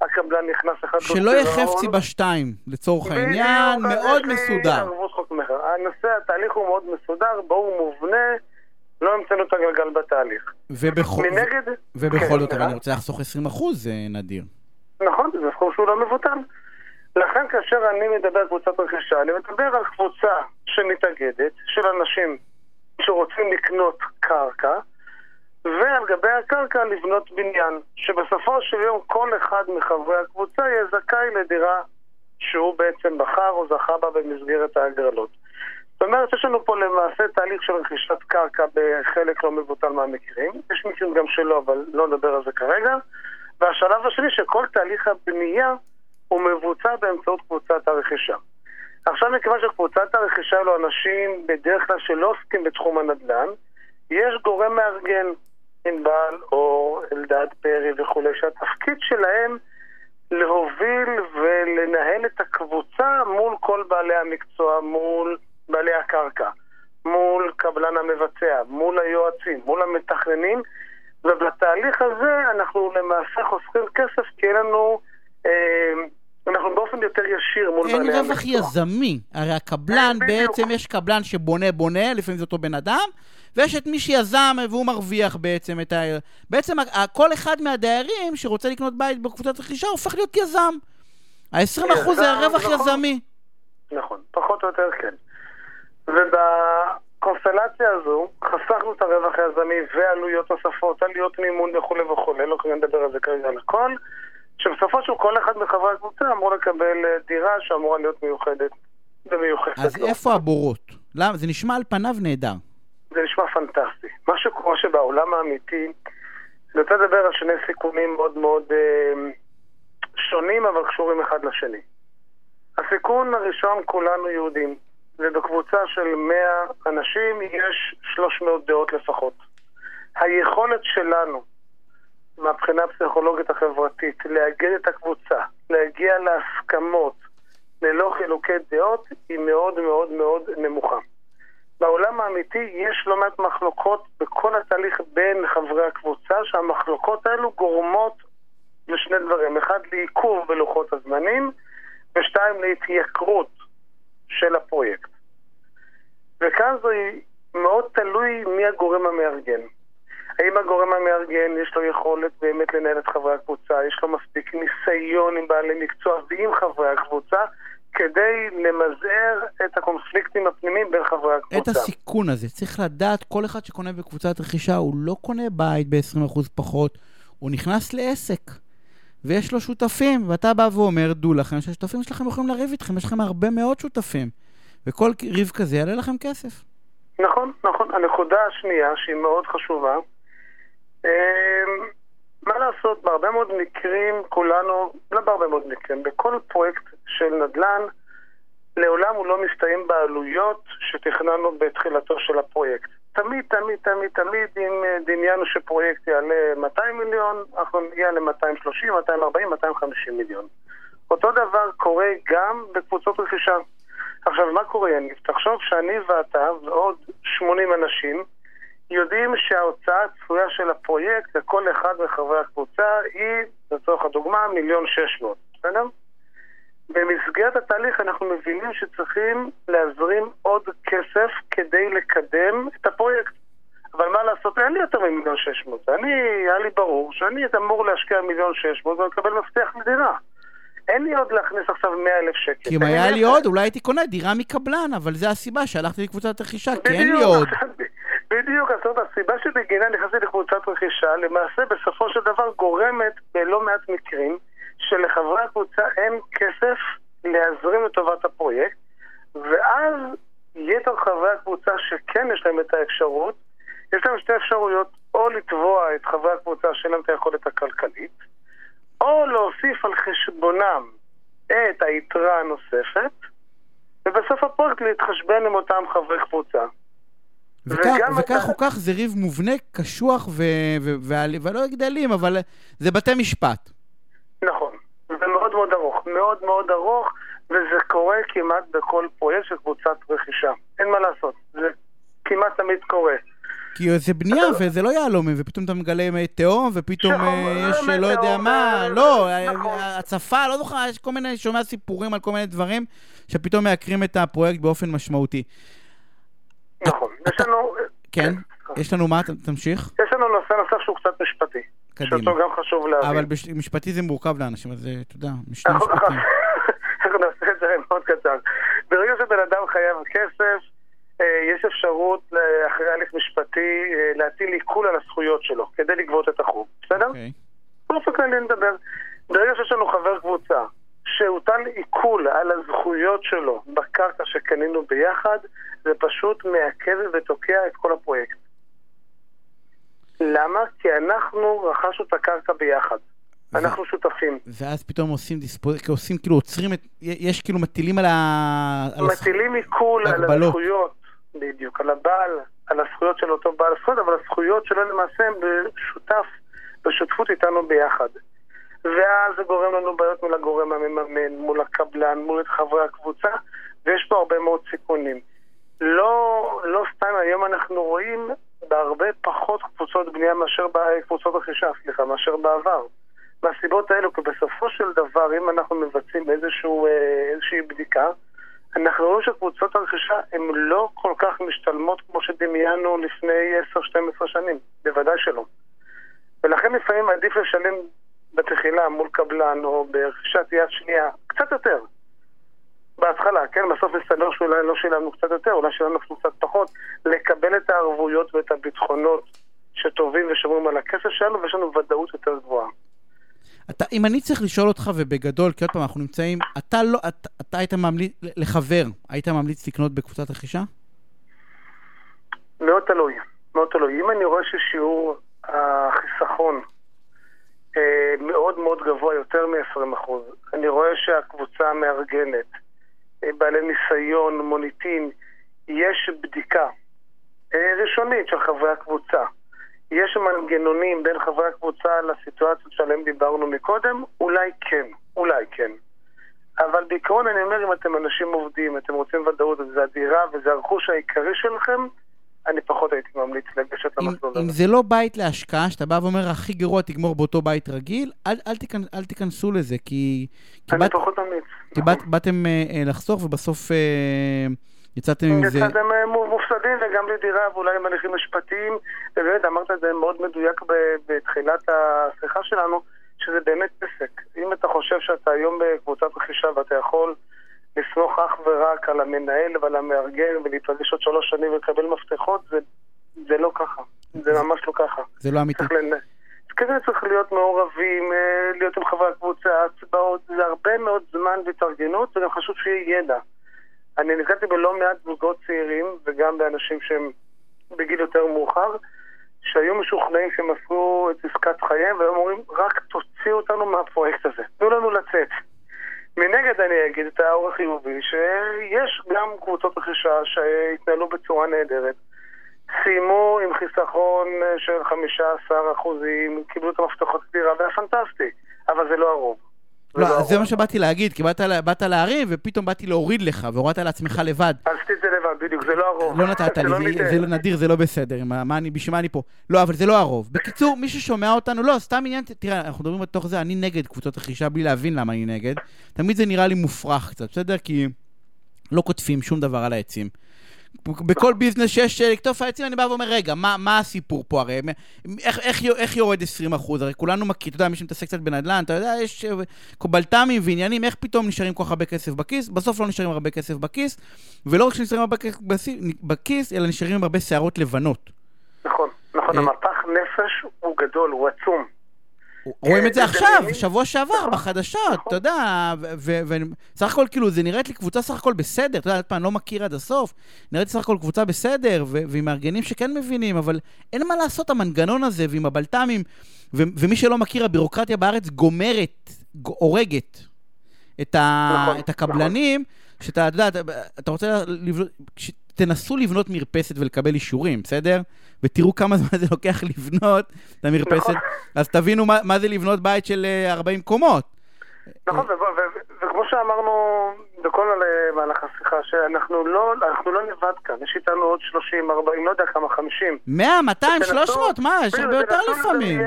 F: הקבלן נכנס אחד
B: שלא יהיה. חפצי בשתיים, לצורך העניין, מאוד מסודר.
F: ערבות חוק מכר. הנושא, התהליך הוא מאוד מסודר, ברור, מובנה, לא המצאנו את הגלגל בתהליך.
B: ובכל,
F: מנגד...
B: ובכל
F: כן,
B: זאת, אבל
F: אה?
B: אני רוצה לחסוך 20 אחוז, זה נדיר.
F: נכון, זה סכום שהוא לא מבוטל. לכן כאשר אני מדבר על קבוצת רכישה, אני מדבר על קבוצה שמתאגדת, של אנשים שרוצים לקנות קרקע, ועל גבי הקרקע לבנות בניין, שבסופו של יום כל אחד מחברי הקבוצה יהיה זכאי לדירה שהוא בעצם בחר או זכה בה במסגרת ההגרלות. זאת אומרת, יש לנו פה למעשה תהליך של רכישת קרקע בחלק לא מבוטל מהמקרים. יש מקרים גם שלא, אבל לא נדבר על זה כרגע. והשלב השני, שכל תהליך הבנייה הוא מבוצע באמצעות קבוצת הרכישה. עכשיו, מכיוון שקבוצת הרכישה אלו אנשים בדרך כלל שלא עוסקים בתחום הנדל"ן, יש גורם מארגן, ענבל או אלדד פרי וכולי, שהתפקיד שלהם להוביל ולנהל את הקבוצה מול כל בעלי המקצוע, מול בעלי הקרקע, מול קבלן המבצע, מול היועצים, מול המתכננים, ובתהליך הזה אנחנו למעשה חוסכים כסף כי אין לנו, אה, אנחנו באופן יותר ישיר מול
B: אין
F: בעלי המקצוע.
B: רווח יזמי. הרי הקבלן. בעצם יש קבלן שבונה בונה, לפעמים זה אותו בן אדם, ויש את מי שיזם והוא מרוויח בעצם את ה... בעצם כל אחד מהדיירים שרוצה לקנות בית בקבוצת רכישה הופך להיות יזם. ה-20% זה
F: יזם,
B: רווח
F: נכון.
B: יזמי.
F: נכון, פחות או יותר כן. ובקונסטלציה הזו חסכנו את הרווח היזמי ועלויות נוספות, עלויות מימון וכולי וכולי, לא כרגע נדבר על זה כרגע על הכל, שבסופו של כל אחד מחברי הקבוצה אמור לקבל אה, דירה שאמורה להיות מיוחדת ומיוחדת
B: אז
F: לו.
B: איפה הבורות? למה? זה נשמע על פניו נהדר.
F: זה נשמע פנטסטי. מה שקורה שבעולם האמיתי, אני רוצה לדבר על שני סיכונים מאוד מאוד אה, שונים, אבל קשורים אחד לשני. הסיכון הראשון, כולנו יהודים, ובקבוצה של 100 אנשים יש 300 דעות לפחות. היכולת שלנו, מהבחינה הפסיכולוגית החברתית, לאגד את הקבוצה, להגיע להסכמות ללא חילוקי דעות, היא מאוד מאוד מאוד נמוכה. בעולם האמיתי יש לא מעט מחלוקות בכל התהליך בין חברי הקבוצה, שהמחלוקות האלו גורמות לשני דברים. אחד, לעיכוב בלוחות הזמנים, ושתיים, להתייקרות של הפרויקט. וכאן זה מאוד תלוי מי הגורם המארגן. האם הגורם המארגן יש לו יכולת באמת לנהל את חברי הקבוצה, יש לו מספיק ניסיון עם בעלי מקצוע ועם חברי הקבוצה, כדי למזער את הקונפליקטים הפנימיים בין חברי הקבוצה.
B: את הסיכון הזה, צריך לדעת, כל אחד שקונה בקבוצת רכישה, הוא לא קונה בית ב-20% פחות, הוא נכנס לעסק. ויש לו שותפים, ואתה בא ואומר, דעו לכם שהשותפים שלכם יכולים לריב איתכם, יש לכם הרבה מאוד שותפים. וכל ריב כזה יעלה לכם כסף.
F: נכון, נכון. הנקודה השנייה, שהיא מאוד חשובה, אמ, מה לעשות, בהרבה מאוד מקרים כולנו, לא בהרבה מאוד מקרים, בכל פרויקט של נדל"ן, לעולם הוא לא מסתיים בעלויות שתכננו בתחילתו של הפרויקט. תמיד, תמיד, תמיד, תמיד, אם אה, דמיינו שפרויקט יעלה 200 מיליון, אנחנו נגיע ל-230, 240, 250 מיליון. אותו דבר קורה גם בקבוצות רכישה. עכשיו, מה קורה, יניב? תחשוב שאני ואתה ועוד 80 אנשים יודעים שההוצאה הצפויה של הפרויקט לכל אחד מחברי הקבוצה היא, לצורך הדוגמה, מיליון שש מאות, בסדר? במסגרת התהליך אנחנו מבינים שצריכים להזרים עוד כסף כדי לקדם את הפרויקט. אבל מה לעשות, אין לי יותר ממיליון שש מאות. אני, היה לי ברור שאני אמור להשקיע מיליון שש מאות ולקבל מפתח לדירה. אין לי עוד להכניס עכשיו מאה אלף שקל.
B: כי אם היה לי. עוד, אולי הייתי קונה דירה מקבלן, אבל זה הסיבה שהלכתי לקבוצת רכישה, כי אין לי עוד. [LAUGHS]
F: בדיוק, אז זאת הסיבה שבגינה נכנסתי לקבוצת רכישה, למעשה בסופו של דבר גורמת בלא מעט מקרים שלחברי הקבוצה אין כסף להזרים לטובת הפרויקט, ואז יתר חברי הקבוצה שכן יש להם את האפשרות, יש להם שתי אפשרויות, או לתבוע את חברי הקבוצה שאין להם את היכולת הכלכלית, או להוסיף על חשבונם את היתרה הנוספת, ובסוף הפרויקט להתחשבן עם אותם חברי קבוצה.
B: וכך, וכך
F: אתה-
B: או כך זה ריב מובנה, קשוח, ו... ו... ו... ולא אגיד אלים, אבל זה בתי משפט.
F: נכון. זה מאוד מאוד ארוך, מאוד מאוד ארוך, וזה קורה כמעט בכל פרויקט של קבוצת רכישה. אין מה לעשות, זה כמעט תמיד קורה.
B: כי זה בנייה וזה לא יהלומים, ופתאום אתה מגלה תהום, ופתאום
F: שחור,
B: אה, יש
F: מי
B: לא יודע מה,
F: אה,
B: לא,
F: נכון.
B: אה, הצפה, לא זוכר, יש כל מיני, שומע סיפורים על כל מיני דברים, שפתאום מייקרים את הפרויקט באופן משמעותי.
F: נכון. יש לנו...
B: כן? יש לנו מה? תמשיך?
F: יש לנו נושא נוסף שהוא קצת משפטי.
B: קדימה.
F: שאותו גם חשוב להבין.
B: אבל בש- משפטי זה מורכב לאנשים, אז אה, אתה יודע, משני
F: אנחנו
B: משפטים. [LAUGHS]
F: אנחנו נעשה את זה מאוד קצר. ברגע שבן אדם חייב כסף, אה, יש אפשרות אחרי הליך משפטי אה, להטיל עיקול על הזכויות שלו, כדי לגבות את החוב. בסדר?
B: אוקיי.
F: באופן כללי נדבר. ברגע שיש לנו חבר קבוצה שהוטל עיקול על הזכויות שלו בקרקע שקנינו ביחד, זה פשוט מעכב ותוקע את כל הפרויקט. למה? כי אנחנו רכשנו את הקרקע ביחד.
B: ו-
F: אנחנו שותפים.
B: ואז פתאום עושים דיספוז... עושים כאילו עוצרים את... יש כאילו מטילים על ה... על
F: מטילים עיקול על
B: הגבלות.
F: הזכויות, בדיוק, על הבעל, על הזכויות של אותו בעל זכויות, אבל הזכויות שלו למעשה הם בשותף, בשותפות איתנו ביחד. ואז זה גורם לנו בעיות מול הגורם המממן, מול הקבלן, מול את חברי הקבוצה, ויש פה הרבה מאוד סיכונים. לא, לא סתם היום אנחנו רואים בהרבה פחות קבוצות בנייה מאשר, קבוצות רכישה, סליחה, מאשר בעבר. מהסיבות האלו, כי בסופו של דבר, אם אנחנו מבצעים איזשהו, אה, איזושהי בדיקה, אנחנו רואים שקבוצות הרכישה הן לא כל כך משתלמות כמו שדמיינו לפני 10-12 שנים, בוודאי שלא. ולכן לפעמים עדיף לשלם בתחילה מול קבלן או ברכישת יד שנייה קצת יותר. בהתחלה, כן? בסוף מסתבר שאולי לא שילמנו קצת יותר, אולי שילמנו קצת פחות, לקבל את הערבויות ואת הביטחונות שטובים ושומרים על הכסף שלנו, ויש לנו ודאות יותר גבוהה.
B: אתה, אם אני צריך לשאול אותך, ובגדול, כי עוד פעם, אנחנו נמצאים, אתה לא, אתה, אתה היית ממליץ, לחבר, היית ממליץ לקנות בקבוצת רכישה?
F: מאוד תלוי, מאוד תלוי. אם אני רואה ששיעור החיסכון אה, מאוד מאוד גבוה, יותר מ-20%, אני רואה שהקבוצה מארגנת, בעלי ניסיון, מוניטין, יש בדיקה אה, ראשונית של חברי הקבוצה. יש מנגנונים בין חברי הקבוצה לסיטואציות שעליהן דיברנו מקודם? אולי כן, אולי כן. אבל בעיקרון אני אומר, אם אתם אנשים עובדים, אתם רוצים ודאות, וזה הדירה וזה הרכוש העיקרי שלכם, אני פחות הייתי ממליץ לגשת למסלול הזה.
B: אם זה לא בית להשקעה, שאתה בא ואומר, הכי גרוע תגמור באותו בית רגיל, אל, אל, תיכנ, אל תיכנסו לזה, כי...
F: אני באת, פחות ממליץ.
B: כי באת, באתם אה, אה, לחסוך, ובסוף אה, יצאתם עם זה...
F: יצאתם מופסדים, וגם בלי דירה, ואולי עם הליכים משפטיים, ובאמת אמרת את זה מאוד מדויק בתחילת השיחה שלנו, שזה באמת עסק. אם אתה חושב שאתה היום בקבוצת רכישה ואתה יכול... לסמוך אך ורק על המנהל ועל המארגן ולהתרגש עוד שלוש שנים ולקבל מפתחות, זה, זה לא ככה. זה ממש לא ככה.
B: זה לא אמיתי.
F: כנראה צריך להיות מעורבים, אה, להיות עם חברי הקבוצה, הצבעות, זה הרבה מאוד זמן והתארגנות, וגם חשוב שיהיה ידע. אני נתקלתי בלא מעט זוגות צעירים, וגם באנשים שהם בגיל יותר מאוחר, שהיו משוכנעים שהם עשו את עסקת חייהם, והיו אומרים, רק תוציאו אותנו מהפרויקט הזה, תנו לנו לצאת. מנגד אני אגיד את האור החיובי, שיש גם קבוצות רכישה שהתנהלו בצורה נהדרת. סיימו עם חיסכון של 15 אחוזים, קיבלו את המפתחות לדירה, והיה פנטסטי, אבל זה לא הרוב.
B: לא, לא זה מה שבאתי להגיד, כי באת, באת להרים ופתאום באתי להוריד לך, והורדת לעצמך לבד.
F: עשיתי את זה לבד, בדיוק, זה לא הרוב.
B: לא נתת [LAUGHS] לי, לא זה, זה לא נדיר, זה לא בסדר, מה אני, בשביל מה אני פה? לא, אבל זה לא הרוב. בקיצור, מי ששומע אותנו, לא, סתם עניין, תראה, אנחנו מדברים בתוך זה, אני נגד קבוצות רכישה בלי להבין למה אני נגד. תמיד זה נראה לי מופרך קצת, בסדר? כי לא קוטפים שום דבר על העצים. בכל ביזנס שיש אה, לקטוף העצים, אני בא ואומר, רגע, מה, מה הסיפור פה הרי? איך, איך, איך יורד 20 אחוז? הרי כולנו מכיר, אתה יודע, מי שמתעסק קצת בנדל"ן, אתה יודע, יש אה, קובלת"מים ועניינים, איך פתאום נשארים כל כך הרבה כסף בכיס? בסוף לא נשארים הרבה כסף בכיס, ולא רק שנשארים הרבה כסף בכיס, אלא נשארים עם הרבה שערות לבנות.
F: נכון, נכון, אה, המפח נפש הוא גדול, הוא עצום.
B: רואים את זה עכשיו, שבוע שעבר, נכון. בחדשות, נכון. אתה יודע, וסך הכל, כאילו, זה נראית לי קבוצה סך הכל בסדר, אתה יודע, אני לא מכיר עד הסוף, נראית לי סך הכל קבוצה בסדר, ועם מארגנים שכן מבינים, אבל אין מה לעשות, המנגנון הזה, ועם הבלת"מים, ומי שלא מכיר, הבירוקרטיה בארץ גומרת, הורגת את
F: נכון,
B: הקבלנים, שאתה, אתה יודע, אתה רוצה תנסו לבנות מרפסת ולקבל אישורים, בסדר? ותראו כמה [LAUGHS] זמן זה לוקח לבנות את המרפסת, נכון. אז תבינו מה, מה זה לבנות בית של 40 אה, קומות.
F: נכון, וכמו שאמרנו בכל מהלך השיחה, שאנחנו לא, לא לבד כאן, יש איתנו עוד 30, 40, לא יודע כמה, 50.
B: 100, 200, 300, מה? יש הרבה יותר לפעמים.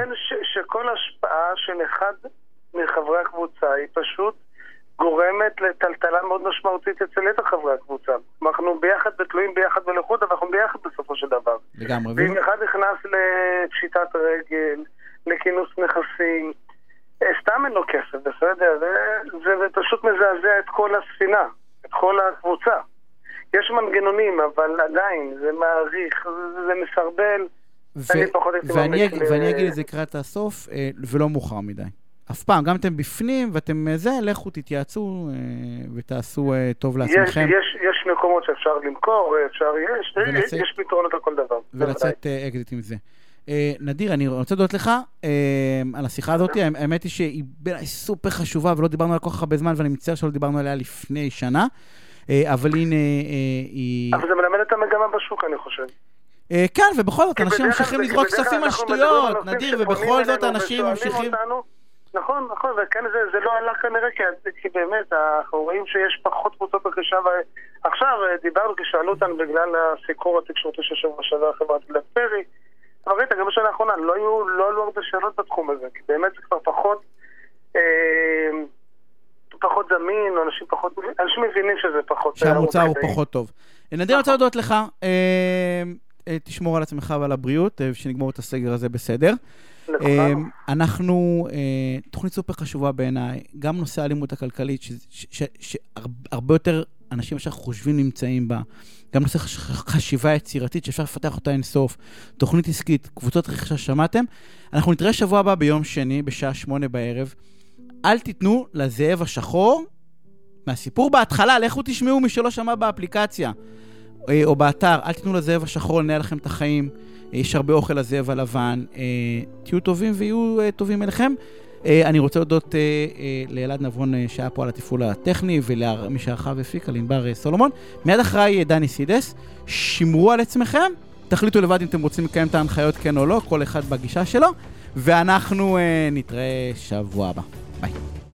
F: שכל השפעה של אחד מחברי הקבוצה היא פשוט גורמת לטלטלה מאוד משמעותית אצל יתר חברי הקבוצה. אנחנו ביחד ותלויים ביחד ולחוד, אבל אנחנו ביחד בסופו של דבר.
B: לגמרי.
F: ואם אחד נכנס לפשיטת רגל, לכינוס נכסים, אה, סתם אין לו כסף, בסדר? זה, זה, זה פשוט מזעזע את כל הספינה, את כל הקבוצה. יש מנגנונים, אבל עדיין, זה מעריך, זה, זה מסרבל.
B: ו- ואני, ואני אגיד את זה לקראת הסוף, אה, ולא מאוחר מדי. אף פעם, גם אתם בפנים ואתם אה, זה, לכו תתייעצו אה, ותעשו אה, טוב לעצמכם.
F: יש, יש, יש מקומות שאפשר למכור, אפשר, יש, ולצאת, יש פתרונות לכל דבר.
B: ולצאת אקזיט עם זה. נדיר, אני רוצה להודות לך על השיחה הזאת, האמת היא שהיא בעיניי סופר חשובה ולא דיברנו עליה כל כך הרבה זמן ואני מצטער שלא דיברנו עליה לפני שנה, אבל הנה היא...
F: אבל זה מלמד את המגמה בשוק, אני חושב.
B: כן, ובכל זאת, אנשים ממשיכים לזרוק כספים על שטויות, נדיר, ובכל זאת אנשים ממשיכים...
F: נכון, נכון, וכן זה, זה לא עלה כנראה, כי, כי באמת, אנחנו רואים שיש פחות קבוצות רכישה, ועכשיו אה, דיברנו, כי שאלו אותנו בגלל הסיקור התקשורתי של שבוע שעבר חברת גלד פרי, אבל ראית, גם בשנה האחרונה לא היו, לא עלו הרבה שאלות בתחום הזה, כי באמת זה כבר פחות, אה, פחות זמין, או אנשים פחות, אנשים מבינים שזה פחות...
B: אה, שהמוצר הוא פחות טוב. נדיר, אני רוצה להודות לך, אה, אה, תשמור על עצמך ועל הבריאות, שנגמור את הסגר הזה בסדר. אמ, אנחנו, אה, תוכנית סופר חשובה בעיניי, גם נושא האלימות הכלכלית, שהרבה יותר אנשים שאנחנו חושבים נמצאים בה, גם נושא חשיבה יצירתית שאפשר לפתח אותה אינסוף, תוכנית עסקית, קבוצות רכישה שמעתם. אנחנו נתראה שבוע הבא ביום שני, בשעה שמונה בערב. אל תיתנו לזאב השחור, מהסיפור בהתחלה, לכו תשמעו מי שלא שמע באפליקציה אה, או באתר, אל תיתנו לזאב השחור לנהל לכם את החיים. יש הרבה אוכל לזאב הלבן. תהיו טובים ויהיו טובים אליכם. אני רוצה להודות לאלעד נבון שהיה פה על התפעול הטכני ולמי שערכה והפיקה, לענבר סולומון. מיד אחריי דני סידס. שמרו על עצמכם, תחליטו לבד אם אתם רוצים לקיים את ההנחיות כן או לא, כל אחד בגישה שלו, ואנחנו נתראה שבוע הבא. ביי.